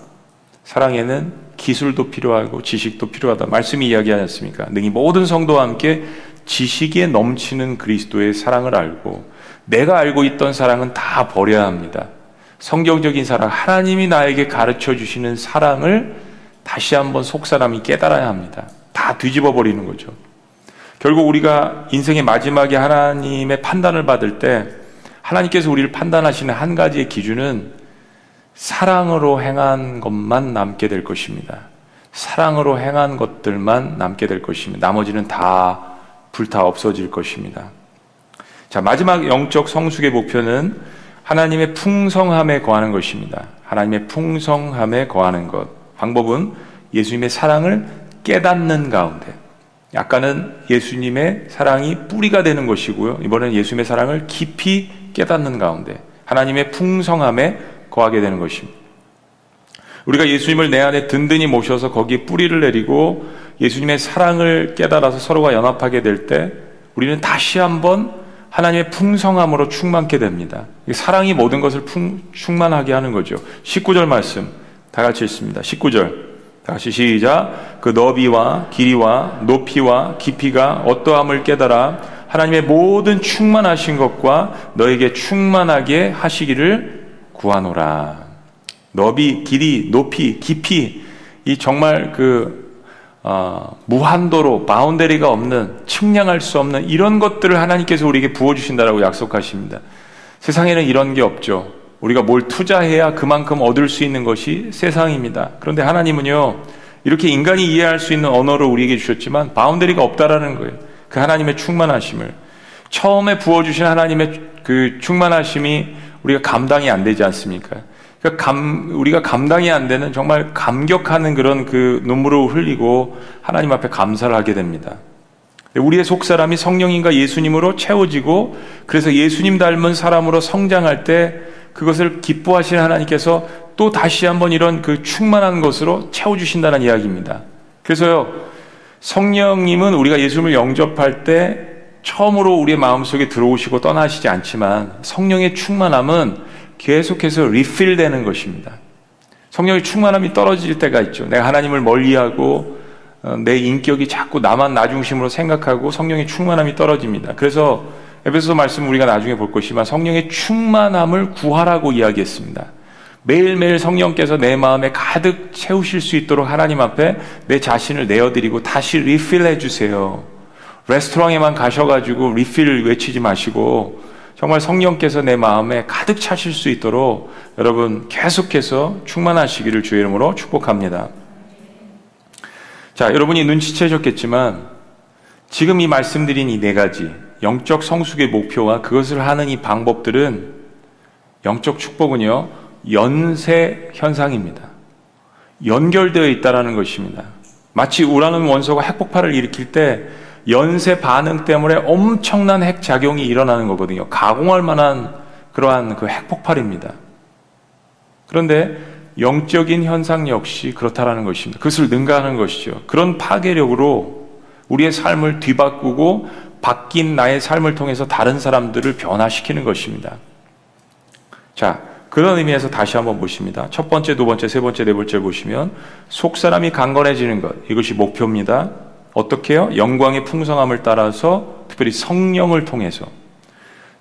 사랑에는 기술도 필요하고 지식도 필요하다. 말씀이 이야기하지 않습니까? 능히 모든 성도와 함께 지식에 넘치는 그리스도의 사랑을 알고 내가 알고 있던 사랑은 다 버려야 합니다. 성경적인 사랑, 하나님이 나에게 가르쳐 주시는 사랑을 다시 한번 속 사람이 깨달아야 합니다. 다 뒤집어 버리는 거죠. 결국 우리가 인생의 마지막에 하나님의 판단을 받을 때 하나님께서 우리를 판단하시는 한 가지의 기준은 사랑으로 행한 것만 남게 될 것입니다. 사랑으로 행한 것들만 남게 될 것입니다. 나머지는 다 불타 없어질 것입니다. 자, 마지막 영적 성숙의 목표는 하나님의 풍성함에 거하는 것입니다. 하나님의 풍성함에 거하는 것. 방법은 예수님의 사랑을 깨닫는 가운데. 아까는 예수님의 사랑이 뿌리가 되는 것이고요. 이번에는 예수님의 사랑을 깊이 깨닫는 가운데 하나님의 풍성함에 거하게 되는 것입니다. 우리가 예수님을 내 안에 든든히 모셔서 거기에 뿌리를 내리고 예수님의 사랑을 깨달아서 서로가 연합하게 될 때 우리는 다시 한번 하나님의 풍성함으로 충만케 됩니다. 사랑이 모든 것을 풍, 충만하게 하는 거죠. 19절 말씀 다 같이 읽습니다. 19절 다시 시작. 그 너비와 길이와 높이와 깊이가 어떠함을 깨달아 하나님의 모든 충만하신 것과 너에게 충만하게 하시기를 구하노라. 너비, 길이, 높이, 깊이 이 정말 그 어, 무한도로 바운데리가 없는 측량할 수 없는 이런 것들을 하나님께서 우리에게 부어주신다라고 약속하십니다. 세상에는 이런 게 없죠. 우리가 뭘 투자해야 그만큼 얻을 수 있는 것이 세상입니다. 그런데 하나님은요, 이렇게 인간이 이해할 수 있는 언어를 우리에게 주셨지만 바운데리가 없다라는 거예요. 그 하나님의 충만하심을. 처음에 부어주신 하나님의 그 충만하심이 우리가 감당이 안 되지 않습니까? 그러니까 감, 우리가 감당이 안 되는 정말 감격하는 그런 그 눈물을 흘리고 하나님 앞에 감사를 하게 됩니다. 우리의 속사람이 성령님과 예수님으로 채워지고 그래서 예수님 닮은 사람으로 성장할 때 그것을 기뻐하시는 하나님께서 또 다시 한번 이런 그 충만한 것으로 채워주신다는 이야기입니다. 그래서요, 성령님은 우리가 예수님을 영접할 때 처음으로 우리의 마음속에 들어오시고 떠나시지 않지만 성령의 충만함은 계속해서 리필되는 것입니다. 성령의 충만함이 떨어질 때가 있죠. 내가 하나님을 멀리하고 어, 내 인격이 자꾸 나만 나 중심으로 생각하고 성령의 충만함이 떨어집니다. 그래서 에베소 말씀 우리가 나중에 볼 것이지만 성령의 충만함을 구하라고 이야기했습니다. 매일매일 성령께서 내 마음에 가득 채우실 수 있도록 하나님 앞에 내 자신을 내어드리고 다시 리필해 주세요. 레스토랑에만 가셔가지고 리필 외치지 마시고 정말 성령께서 내 마음에 가득 차실 수 있도록 여러분 계속해서 충만하시기를 주의 이름으로 축복합니다. 자, 여러분이 눈치채셨겠지만 지금 이 말씀드린 이 네 가지 영적 성숙의 목표와 그것을 하는 이 방법들은 영적 축복은요 연쇄 현상입니다. 연결되어 있다라는 것입니다. 마치 우라는 원소가 핵폭발을 일으킬 때 연쇄 반응 때문에 엄청난 핵 작용이 일어나는 거거든요. 가공할 만한 그러한 그 핵폭발입니다. 그런데 영적인 현상 역시 그렇다라는 것입니다. 그것을 능가하는 것이죠. 그런 파괴력으로 우리의 삶을 뒤바꾸고 바뀐 나의 삶을 통해서 다른 사람들을 변화시키는 것입니다. 자, 그런 의미에서 다시 한번 보십니다. 첫 번째, 두 번째, 세 번째, 네 번째 보시면 속 사람이 강건해지는 것 이것이 목표입니다. 어떻게요? 영광의 풍성함을 따라서 특별히 성령을 통해서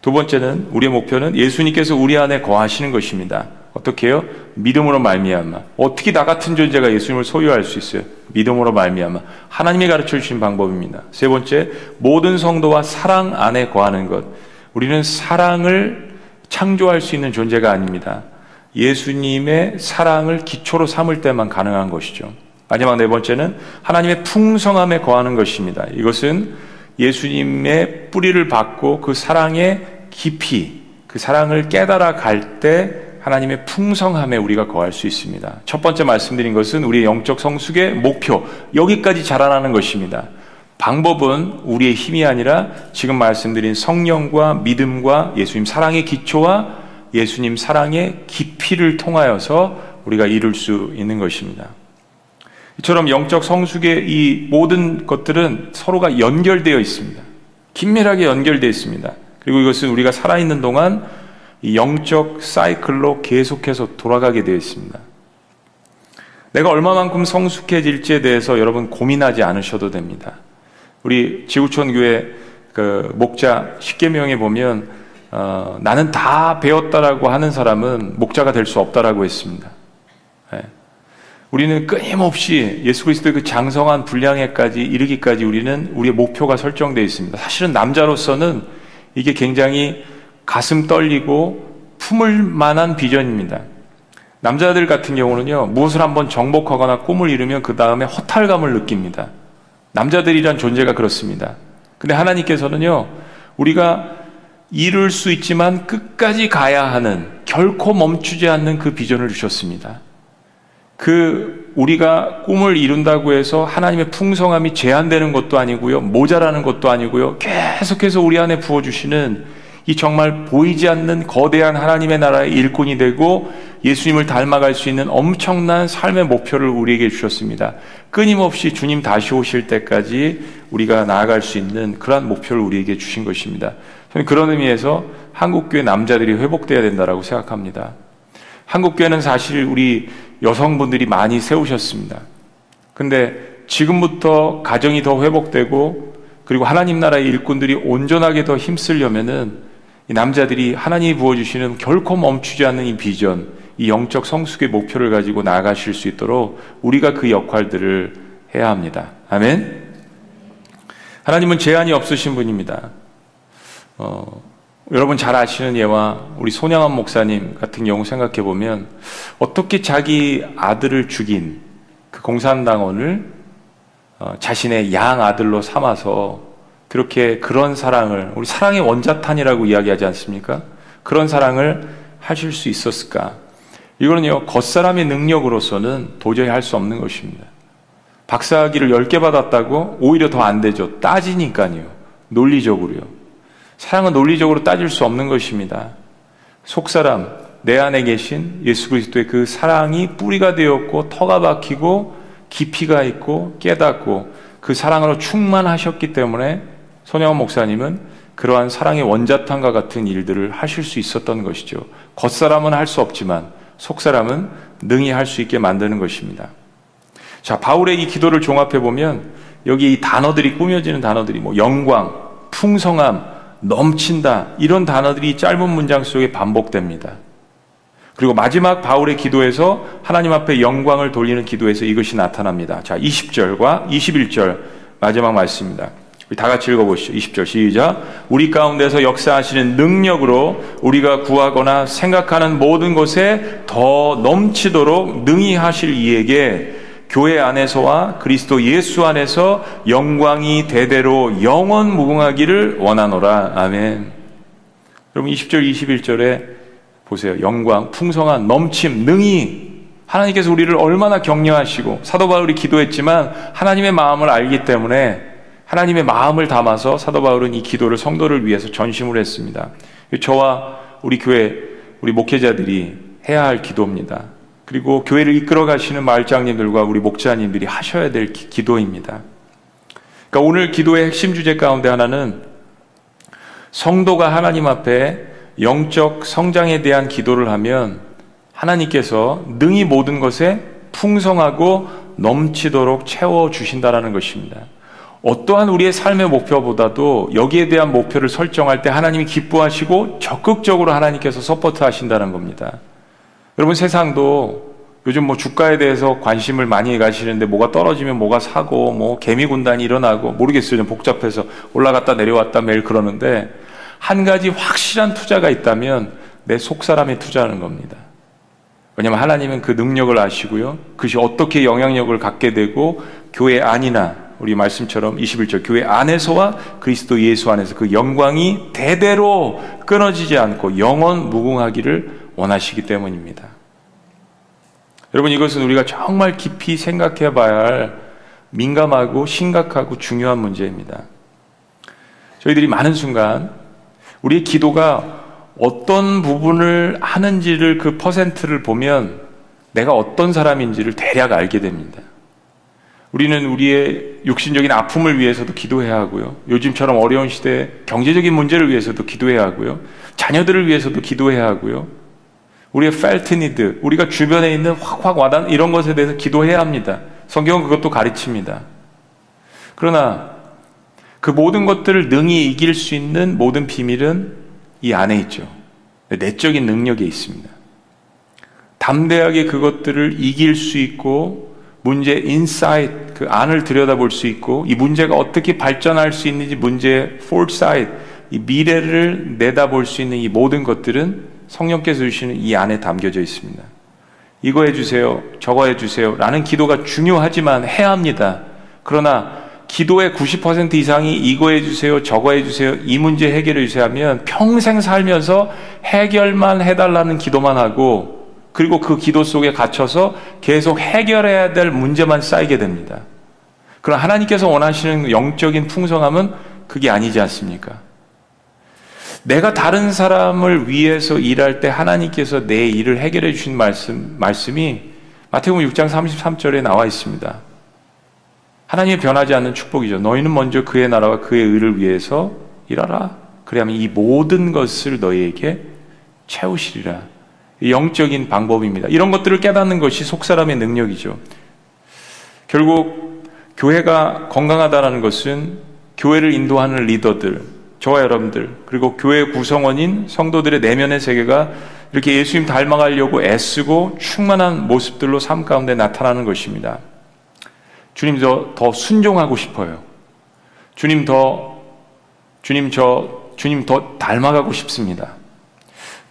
두 번째는 우리의 목표는 예수님께서 우리 안에 거하시는 것입니다. 어떻게 해요? 믿음으로 말미암아. 어떻게 나 같은 존재가 예수님을 소유할 수 있어요? 믿음으로 말미암아. 하나님이 가르쳐 주신 방법입니다. 세 번째, 모든 성도와 사랑 안에 거하는 것. 우리는 사랑을 창조할 수 있는 존재가 아닙니다. 예수님의 사랑을 기초로 삼을 때만 가능한 것이죠. 마지막 네 번째는 하나님의 풍성함에 거하는 것입니다. 이것은 예수님의 뿌리를 받고 그 사랑의 깊이, 그 사랑을 깨달아 갈 때 하나님의 풍성함에 우리가 거할 수 있습니다. 첫 번째 말씀드린 것은 우리의 영적 성숙의 목표, 여기까지 자라나는 것입니다. 방법은 우리의 힘이 아니라 지금 말씀드린 성령과 믿음과 예수님 사랑의 기초와 예수님 사랑의 깊이를 통하여서 우리가 이룰 수 있는 것입니다. 이처럼 영적 성숙의 이 모든 것들은 서로가 연결되어 있습니다. 긴밀하게 연결되어 있습니다. 그리고 이것은 우리가 살아있는 동안 이 영적 사이클로 계속해서 돌아가게 되어 있습니다. 내가 얼마만큼 성숙해질지에 대해서 여러분 고민하지 않으셔도 됩니다. 우리 지구촌 교회 그 목자 십계명에 보면 어, 나는 다 배웠다라고 하는 사람은 목자가 될 수 없다라고 했습니다. 네. 우리는 끊임없이 예수 그리스도의 그 장성한 분량에까지 이르기까지 우리는 우리의 목표가 설정되어 있습니다. 사실은 남자로서는 이게 굉장히 가슴 떨리고 품을 만한 비전입니다. 남자들 같은 경우는요, 무엇을 한번 정복하거나 꿈을 이루면 그 다음에 허탈감을 느낍니다. 남자들이란 존재가 그렇습니다. 근데 하나님께서는요, 우리가 이룰 수 있지만 끝까지 가야 하는, 결코 멈추지 않는 그 비전을 주셨습니다. 그 우리가 꿈을 이룬다고 해서 하나님의 풍성함이 제한되는 것도 아니고요. 모자라는 것도 아니고요. 계속해서 우리 안에 부어주시는 이 정말 보이지 않는 거대한 하나님의 나라의 일꾼이 되고 예수님을 닮아갈 수 있는 엄청난 삶의 목표를 우리에게 주셨습니다. 끊임없이 주님 다시 오실 때까지 우리가 나아갈 수 있는 그러한 목표를 우리에게 주신 것입니다. 저는 그런 의미에서 한국교회 남자들이 회복돼야 된다고 생각합니다. 한국교회는 사실 우리 여성분들이 많이 세우셨습니다. 근데 지금부터 가정이 더 회복되고 그리고 하나님 나라의 일꾼들이 온전하게 더 힘쓰려면은 이 남자들이 하나님이 부어주시는 결코 멈추지 않는 이 비전, 이 영적 성숙의 목표를 가지고 나아가실 수 있도록 우리가 그 역할들을 해야 합니다. 아멘. 하나님은 제한이 없으신 분입니다. 어, 여러분 잘 아시는 예와 우리 손양한 목사님 같은 경우 생각해 보면 어떻게 자기 아들을 죽인 그 공산당원을 어, 자신의 양 아들로 삼아서 그렇게 그런 사랑을 우리 사랑의 원자탄이라고 이야기하지 않습니까? 그런 사랑을 하실 수 있었을까? 이거는요 겉사람의 능력으로서는 도저히 할 수 없는 것입니다. 박사학위를 10개 받았다고 오히려 더 안 되죠. 따지니까요. 논리적으로요. 사랑은 논리적으로 따질 수 없는 것입니다. 속사람, 내 안에 계신 예수 그리스도의 그 사랑이 뿌리가 되었고 터가 박히고 깊이가 있고 깨닫고 그 사랑으로 충만하셨기 때문에 손영원 목사님은 그러한 사랑의 원자탄과 같은 일들을 하실 수 있었던 것이죠. 겉사람은 할 수 없지만 속사람은 능히 할 수 있게 만드는 것입니다. 자, 바울의 이 기도를 종합해 보면 여기 이 단어들이 꾸며지는 단어들이 뭐 영광, 풍성함, 넘친다. 이런 단어들이 짧은 문장 속에 반복됩니다. 그리고 마지막 바울의 기도에서 하나님 앞에 영광을 돌리는 기도에서 이것이 나타납니다. 자, 20절과 21절 마지막 말씀입니다. 다 같이 읽어보시죠. 20절 시작. 우리 가운데서 역사하시는 능력으로 우리가 구하거나 생각하는 모든 것에 더 넘치도록 능히 하실 이에게 교회 안에서와 그리스도 예수 안에서 영광이 대대로 영원 무궁하기를 원하노라. 아멘. 여러분 20절 21절에 보세요. 영광, 풍성한 넘침, 능히 하나님께서 우리를 얼마나 격려하시고 사도 바울이 기도했지만 하나님의 마음을 알기 때문에 하나님의 마음을 담아서 사도 바울은 이 기도를 성도를 위해서 전심을 했습니다. 저와 우리 교회 우리 목회자들이 해야 할 기도입니다. 그리고 교회를 이끌어 가시는 마을장님들과 우리 목자님들이 하셔야 될 기, 도입니다 그러니까 오늘 기도의 핵심 주제 가운데 하나는 성도가 하나님 앞에 영적 성장에 대한 기도를 하면 하나님께서 능히 모든 것에 풍성하고 넘치도록 채워 주신다라는 것입니다. 어떠한 우리의 삶의 목표보다도 여기에 대한 목표를 설정할 때 하나님이 기뻐하시고 적극적으로 하나님께서 support 하신다는 겁니다. 여러분 세상도 요즘 뭐 주가에 대해서 관심을 많이 가시는데 뭐가 떨어지면 뭐가 사고 뭐 개미 군단이 일어나고 모르겠어요. 좀 복잡해서 올라갔다 내려왔다 매일 그러는데 한 가지 확실한 투자가 있다면 내 속사람에 투자하는 겁니다. 왜냐하면 하나님은 그 능력을 아시고요. 그것이 어떻게 영향력을 갖게 되고 교회 안이나 우리 말씀처럼 21절 교회 안에서와 그리스도 예수 안에서 그 영광이 대대로 끊어지지 않고 영원 무궁하기를 원하시기 때문입니다. 여러분 이것은 우리가 정말 깊이 생각해 봐야 할 민감하고 심각하고 중요한 문제입니다. 저희들이 많은 순간 우리의 기도가 어떤 부분을 하는지를 그 퍼센트를 보면 내가 어떤 사람인지를 대략 알게 됩니다. 우리는 우리의 육신적인 아픔을 위해서도 기도해야 하고요. 요즘처럼 어려운 시대에 경제적인 문제를 위해서도 기도해야 하고요. 자녀들을 위해서도 기도해야 하고요. 우리의 펠트 니드, 우리가 주변에 있는 확확 와닿는 이런 것에 대해서 기도해야 합니다. 성경은 그것도 가르칩니다. 그러나 그 모든 것들을 능히 이길 수 있는 모든 비밀은 이 안에 있죠. 내적인 능력에 있습니다. 담대하게 그것들을 이길 수 있고 문제 insight 그 안을 들여다볼 수 있고 이 문제가 어떻게 발전할 수 있는지 문제의 foresight 이 미래를 내다볼 수 있는 이 모든 것들은 성령께서 주시는 이 안에 담겨져 있습니다. 이거 해주세요, 저거 해주세요 라는 기도가 중요하지만 해야 합니다. 그러나 기도의 90% 이상이 이거 해주세요, 저거 해주세요, 이 문제 해결해 주세요 하면 평생 살면서 해결만 해달라는 기도만 하고 그리고 그 기도 속에 갇혀서 계속 해결해야 될 문제만 쌓이게 됩니다. 그럼 하나님께서 원하시는 영적인 풍성함은 그게 아니지 않습니까? 내가 다른 사람을 위해서 일할 때 하나님께서 내 일을 해결해 주신 말씀, 말씀이 마태복음 6장 33절에 나와 있습니다. 하나님이 변하지 않는 축복이죠. 너희는 먼저 그의 나라와 그의 의를 위해서 일하라. 그래야만 이 모든 것을 너희에게 채우시리라. 영적인 방법입니다. 이런 것들을 깨닫는 것이 속사람의 능력이죠. 결국 교회가 건강하다는 것은 교회를 인도하는 리더들, 저와 여러분들, 그리고 교회 구성원인 성도들의 내면의 세계가 이렇게 예수님 닮아가려고 애쓰고 충만한 모습들로 삶 가운데 나타나는 것입니다. 주님 저 더 순종하고 싶어요. 주님 더, 주님 저, 주님 더 닮아가고 싶습니다.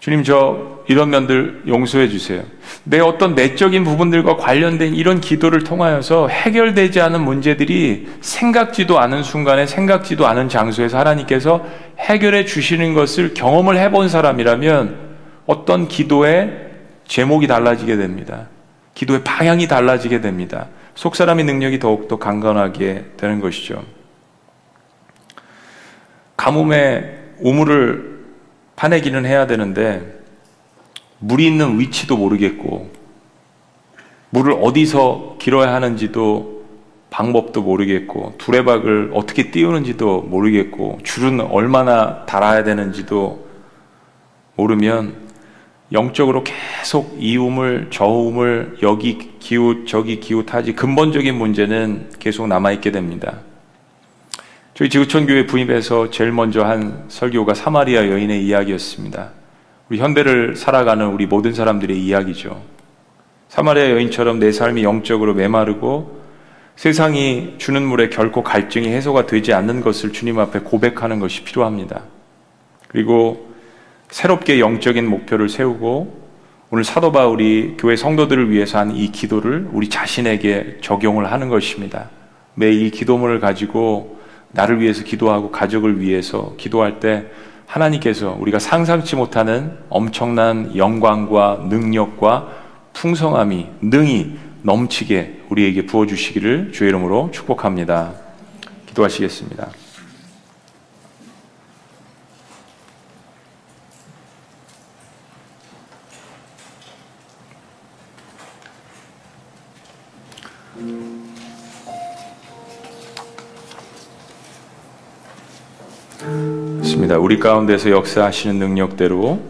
주님 저 이런 면들 용서해 주세요. 내 어떤 내적인 부분들과 관련된 이런 기도를 통하여서 해결되지 않은 문제들이 생각지도 않은 순간에 생각지도 않은 장소에서 하나님께서 해결해 주시는 것을 경험을 해본 사람이라면 어떤 기도의 제목이 달라지게 됩니다. 기도의 방향이 달라지게 됩니다. 속 사람의 능력이 더욱더 강건하게 되는 것이죠. 가뭄에 우물을 파내기는 해야 되는데 물이 있는 위치도 모르겠고 물을 어디서 길어야 하는지도 방법도 모르겠고 두레박을 어떻게 띄우는지도 모르겠고 줄은 얼마나 달아야 되는지도 모르면 영적으로 계속 이 우물 저 우물 여기 기웃 저기 기웃하지 근본적인 문제는 계속 남아 있게 됩니다. 저희 지구촌 교회 부임해서 제일 먼저 한 설교가 사마리아 여인의 이야기였습니다. 우리 현대를 살아가는 우리 모든 사람들의 이야기죠. 사마리아 여인처럼 내 삶이 영적으로 메마르고 세상이 주는 물에 결코 갈증이 해소가 되지 않는 것을 주님 앞에 고백하는 것이 필요합니다. 그리고 새롭게 영적인 목표를 세우고 오늘 사도 바울이 교회 성도들을 위해서 한 이 기도를 우리 자신에게 적용을 하는 것입니다. 매일 이 기도문을 가지고 나를 위해서 기도하고 가족을 위해서 기도할 때 하나님께서 우리가 상상치 못하는 엄청난 영광과 능력과 풍성함이 능히 넘치게 우리에게 부어주시기를 주의 이름으로 축복합니다. 기도하시겠습니다. 있습니다. 우리 가운데서 역사하시는 능력대로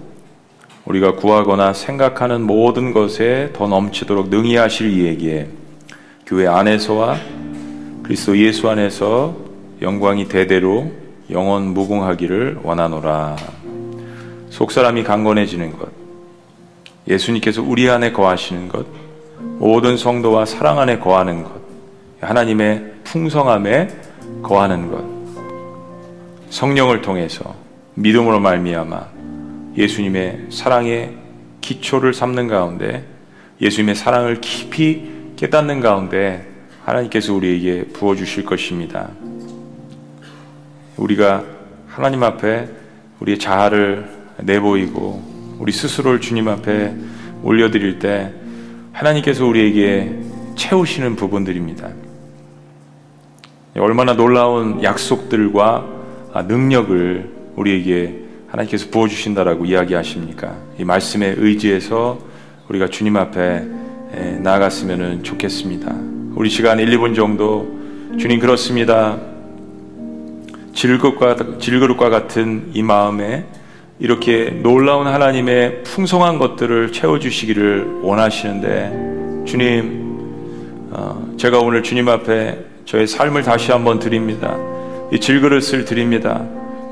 우리가 구하거나 생각하는 모든 것에 더 넘치도록 능히 하실 이에게 교회 안에서와 그리스도 예수 안에서 영광이 대대로 영원 무궁하기를 원하노라. 속사람이 강건해지는 것, 예수님께서 우리 안에 거하시는 것, 모든 성도와 사랑 안에 거하는 것, 하나님의 풍성함에 거하는 것, 성령을 통해서 믿음으로 말미암아 예수님의 사랑의 기초를 삼는 가운데 예수님의 사랑을 깊이 깨닫는 가운데 하나님께서 우리에게 부어 주실 것입니다. 우리가 하나님 앞에 우리의 자아를 내보이고 우리 스스로를 주님 앞에 올려드릴 때 하나님께서 우리에게 채우시는 부분들입니다. 얼마나 놀라운 약속들과 능력을 우리에게 하나님께서 부어주신다라고 이야기하십니까? 이 말씀에 의지해서 우리가 주님 앞에 나아갔으면 좋겠습니다. 우리 시간 1, 2분 정도 주님 그렇습니다. 질그릇과, 질그릇과 같은 이 마음에 이렇게 놀라운 하나님의 풍성한 것들을 채워주시기를 원하시는데 주님 어, 제가 오늘 주님 앞에 저의 삶을 다시 한번 드립니다. 이 질그릇을 드립니다.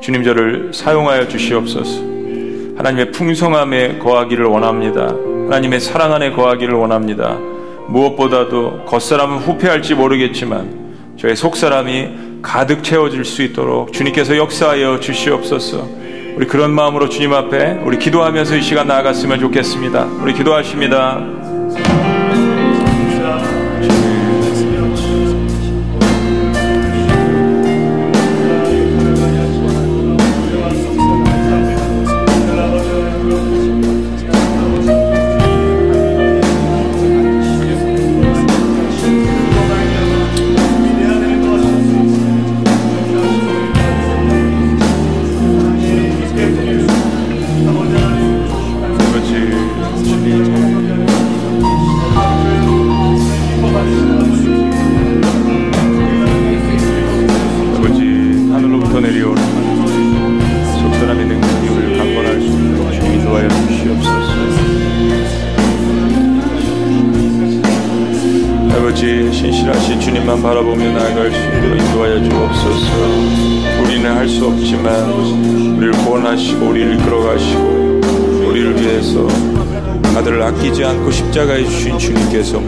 주님 저를 사용하여 주시옵소서. 하나님의 풍성함에 거하기를 원합니다. 하나님의 사랑 안에 거하기를 원합니다. 무엇보다도 겉사람은 후패할지 모르겠지만 저의 속사람이 가득 채워질 수 있도록 주님께서 역사하여 주시옵소서. 우리 그런 마음으로 주님 앞에 우리 기도하면서 이 시간 나아갔으면 좋겠습니다. 우리 기도하십니다.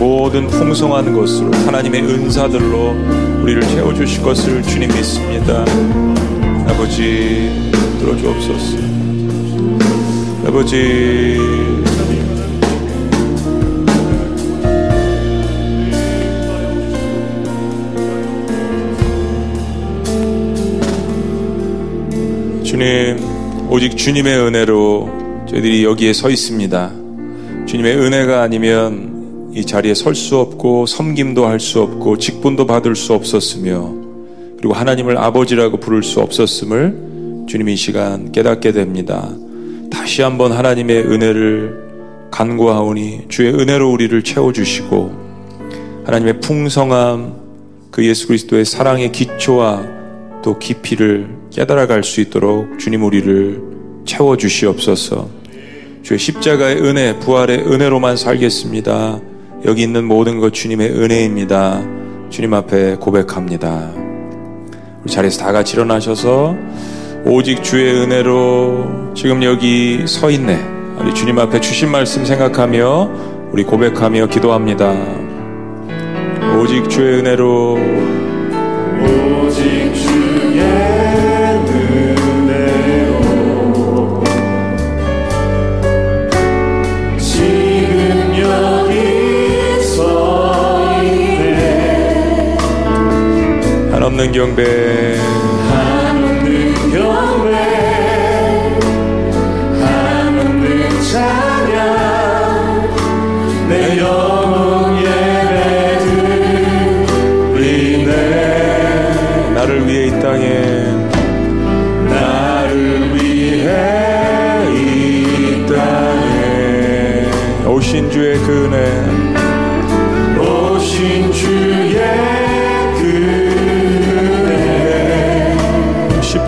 모든 풍성한 것으로 하나님의 은사들로 우리를 채워주실 것을 주님 믿습니다. 아버지 들어주옵소서. 아버지 주님, 오직 주님의 은혜로 저희들이 여기에 서 있습니다. 주님의 은혜가 아니면 이 자리에 설 수 없고 섬김도 할 수 없고 직분도 받을 수 없었으며 그리고 하나님을 아버지라고 부를 수 없었음을 주님 이 시간 깨닫게 됩니다. 다시 한번 하나님의 은혜를 간구하오니 주의 은혜로 우리를 채워주시고 하나님의 풍성함 그 예수 그리스도의 사랑의 기초와 또 깊이를 깨달아갈 수 있도록 주님 우리를 채워 주시옵소서. 주의 십자가의 은혜, 부활의 은혜로만 살겠습니다. 여기 있는 모든 것 주님의 은혜입니다. 주님 앞에 고백합니다. 우리 자리에서 다 같이 일어나셔서 오직 주의 은혜로 지금 여기 서 있네. 우리 주님 앞에 주신 말씀 생각하며 우리 고백하며 기도합니다. 오직 주의 은혜로 한없는 경배. 한없는 경배 한없는 찬양 내 영혼 예배 드리네 나를 위해 이 땅에. 나를 위해 이 땅에. 오신 주의 그은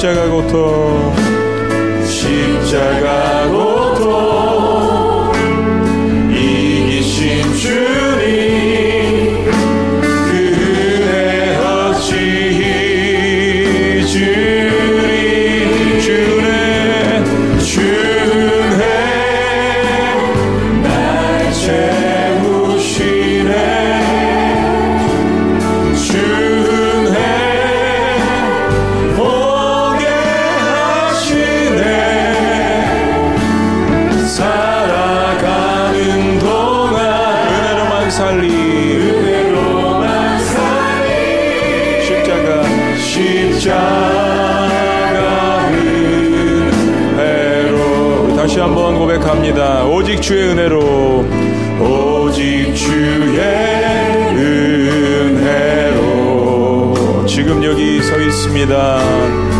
십자가 고통. 십자가 오직 주의 은혜로 오직 주의 은혜로 지금 여기 서 있습니다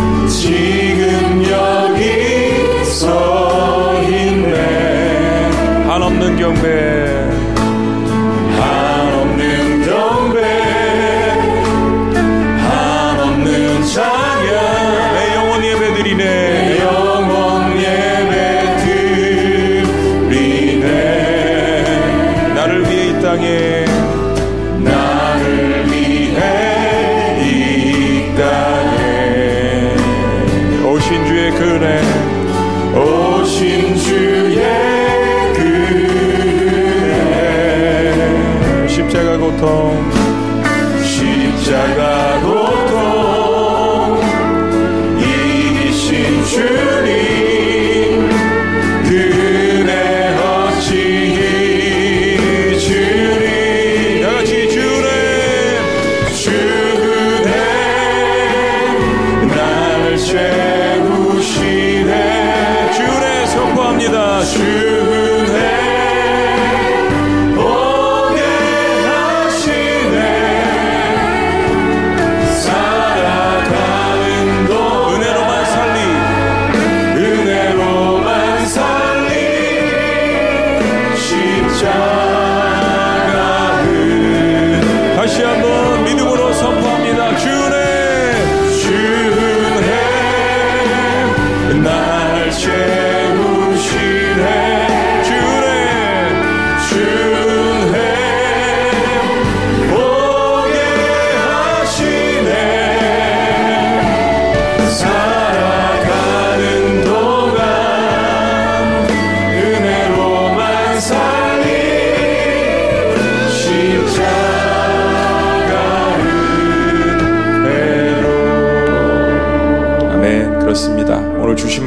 십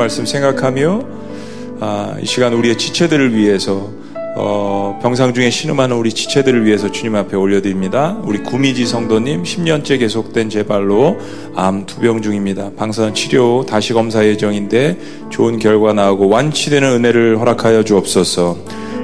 말씀 생각하며 아, 이 시간 우리의 지체들을 위해서 어, 병상 중에 신음하는 우리 지체들을 위해서 주님 앞에 올려드립니다. 우리 구미지 성도님 10년째 계속된 재발로 암 투병 중입니다. 방사선 치료 다시 검사 예정인데 좋은 결과 나오고 완치되는 은혜를 허락하여 주옵소서.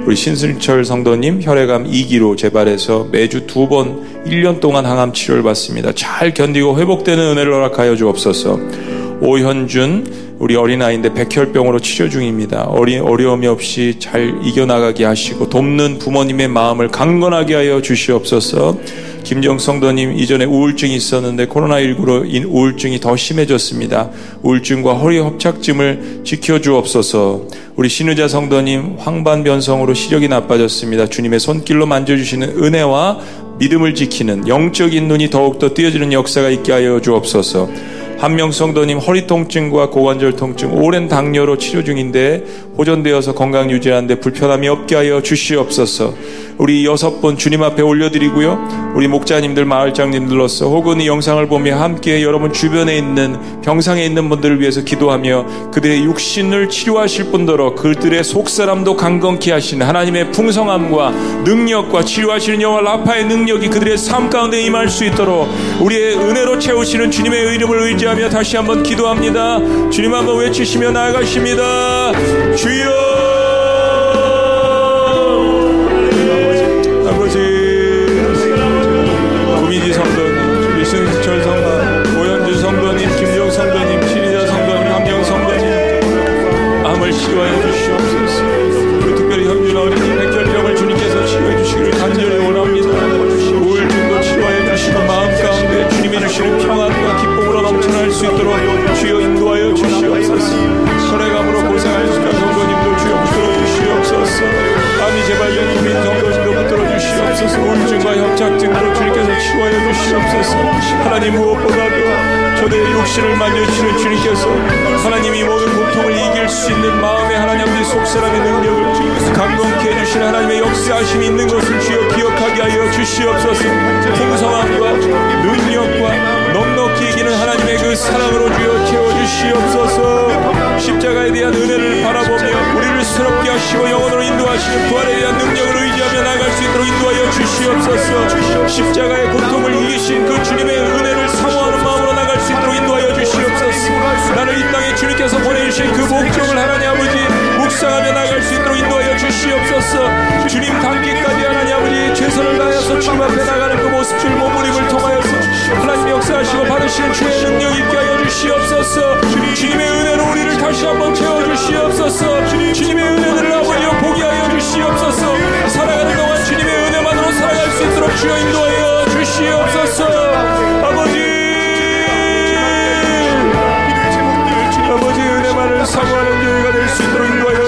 우리 신승철 성도님 혈액암 2기로 재발해서 매주 두 번 1년 동안 항암 치료를 받습니다. 잘 견디고 회복되는 은혜를 허락하여 주옵소서. 오현준 우리 어린아이인데 백혈병으로 치료 중입니다. 어리, 어려움이 없이 잘 이겨나가게 하시고 돕는 부모님의 마음을 강건하게 하여 주시옵소서. 김정 성도님 이전에 우울증이 있었는데 코로나19로 인 우울증이 더 심해졌습니다. 우울증과 허리 협착증을 지켜주옵소서. 우리 신의자 성도님 황반변성으로 시력이 나빠졌습니다. 주님의 손길로 만져주시는 은혜와 믿음을 지키는 영적인 눈이 더욱더 띄어지는 역사가 있게 하여 주옵소서. 한명 성도님 허리 통증과 고관절 통증, 오랜 당뇨로 치료 중인데 호전되어서 건강 유지하는데 불편함이 없게 하여 주시옵소서. 우리 여섯 분 주님 앞에 올려드리고요. 우리 목자님들, 마을장님들로서 혹은 이 영상을 보며 함께 여러분 주변에 있는 병상에 있는 분들을 위해서 기도하며 그들의 육신을 치료하실 분더러 그들의 속사람도 강건케 하시는 하나님의 풍성함과 능력과 치료하시는 여호와 라파의 능력이 그들의 삶 가운데 임할 수 있도록 우리의 은혜로 채우시는 주님의 이름을 의지하며 다시 한번 기도합니다. 주님 한번 외치시며 나아가십니다. 주여 하나님 무엇보다도 저들의 욕심을 만져주시는 주님께서 하나님이 모든 고통을 이길 수 있는 마음의 하나님 아버지 속사람의 능력을 강건케 해주시는 하나님의 역사하심이 있는 것을 주여 기억하게 하여 주시옵소서. 풍성함과 능력과 넉넉히 이기는 하나님의 그 사랑으로 주여 채워주시옵소서. 십자가에 대한 은혜를 바라보며 우리를 새롭게 하시고 영원으로 인도하시는 부활에 대한 능력을 의지하며 나갈 수 있도록 인도하여 주시옵소서. 십자가의 고통 주님께서 보내주신 그 목적을 하나님 아버지 묵상하며 나갈 수 있도록 인도하여 주시옵소서. 주님 닿기까지 하나님 아버지 최선을 다해서 주님 앞에 나가는 그 모습을 몸부림을 통하여서 하나님 역사하시고 받으시는 주의 능력 있게 하여 주시옵소서. 주님의 은혜로 우리를 다시 한번 채워주시옵소서. 주님의 은혜를 아버지여 보게 하여 주시옵소서. 살아가는 동안 주님의 은혜만으로 살아갈 수 있도록 주여 인도하여 주시옵소서 사모하는 교회가 될 수 있도록 인도하여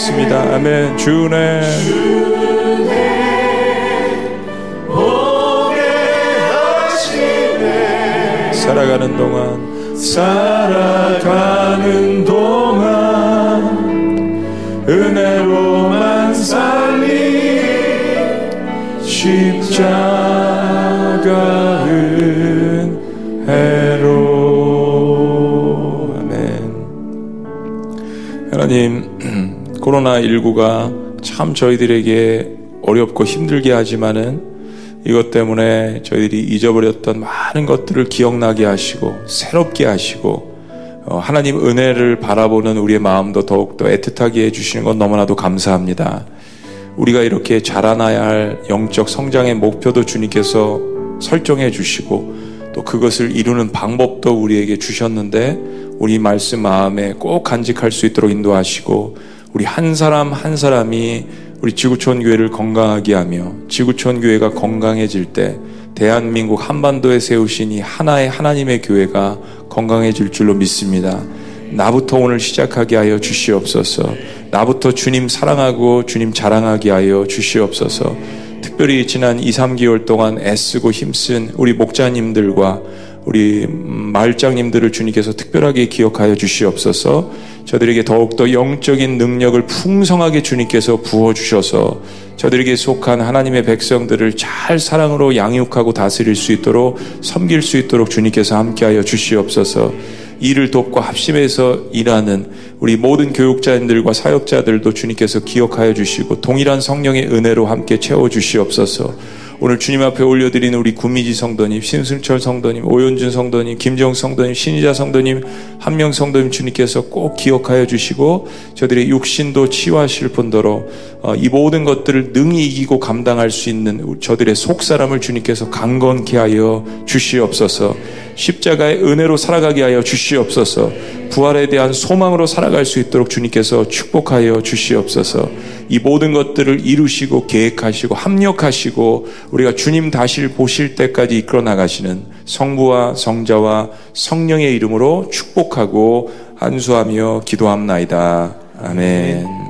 그렇습니다. 아멘. 주네. 살아가는 동안. 살아가는 동안 은혜로만 살리 십자가 은혜로. 아멘. 하나님 코로나19가 참 저희들에게 어렵고 힘들게 하지만은 이것 때문에 저희들이 잊어버렸던 많은 것들을 기억나게 하시고 새롭게 하시고 어, 하나님 은혜를 바라보는 우리의 마음도 더욱더 애틋하게 해주시는 건 너무나도 감사합니다. 우리가 이렇게 자라나야 할 영적 성장의 목표도 주님께서 설정해 주시고 또 그것을 이루는 방법도 우리에게 주셨는데 우리 말씀 마음에 꼭 간직할 수 있도록 인도하시고 우리 한 사람 한 사람이 우리 지구촌 교회를 건강하게 하며 지구촌 교회가 건강해질 때 대한민국 한반도에 세우신 이 하나의 하나님의 교회가 건강해질 줄로 믿습니다. 나부터 오늘 시작하게 하여 주시옵소서. 나부터 주님 사랑하고 주님 자랑하게 하여 주시옵소서. 특별히 지난 2, 3개월 동안 애쓰고 힘쓴 우리 목자님들과 우리 마을장님들을 주님께서 특별하게 기억하여 주시옵소서. 저들에게 더욱더 영적인 능력을 풍성하게 주님께서 부어 주셔서 저들에게 속한 하나님의 백성들을 잘 사랑으로 양육하고 다스릴 수 있도록 섬길 수 있도록 주님께서 함께하여 주시옵소서. 이를 돕고 합심해서 일하는 우리 모든 교육자님들과 사역자들도 주님께서 기억하여 주시고 동일한 성령의 은혜로 함께 채워 주시옵소서. 오늘 주님 앞에 올려드리는 우리 구미지 성도님, 신승철 성도님, 오연준 성도님, 김정 성도님, 신희자 성도님, 한명 성도님 주님께서 꼭 기억하여 주시고 저들의 육신도 치유하실 뿐더러 어, 이 모든 것들을 능히 이기고 감당할 수 있는 저들의 속사람을 주님께서 강건케 하여 주시옵소서. 십자가의 은혜로 살아가게 하여 주시옵소서. 부활에 대한 소망으로 살아갈 수 있도록 주님께서 축복하여 주시옵소서. 이 모든 것들을 이루시고 계획하시고 합력하시고 우리가 주님 다시 보실 때까지 이끌어 나가시는 성부와 성자와 성령의 이름으로 축복하고 안수하며 기도합나이다. 아멘.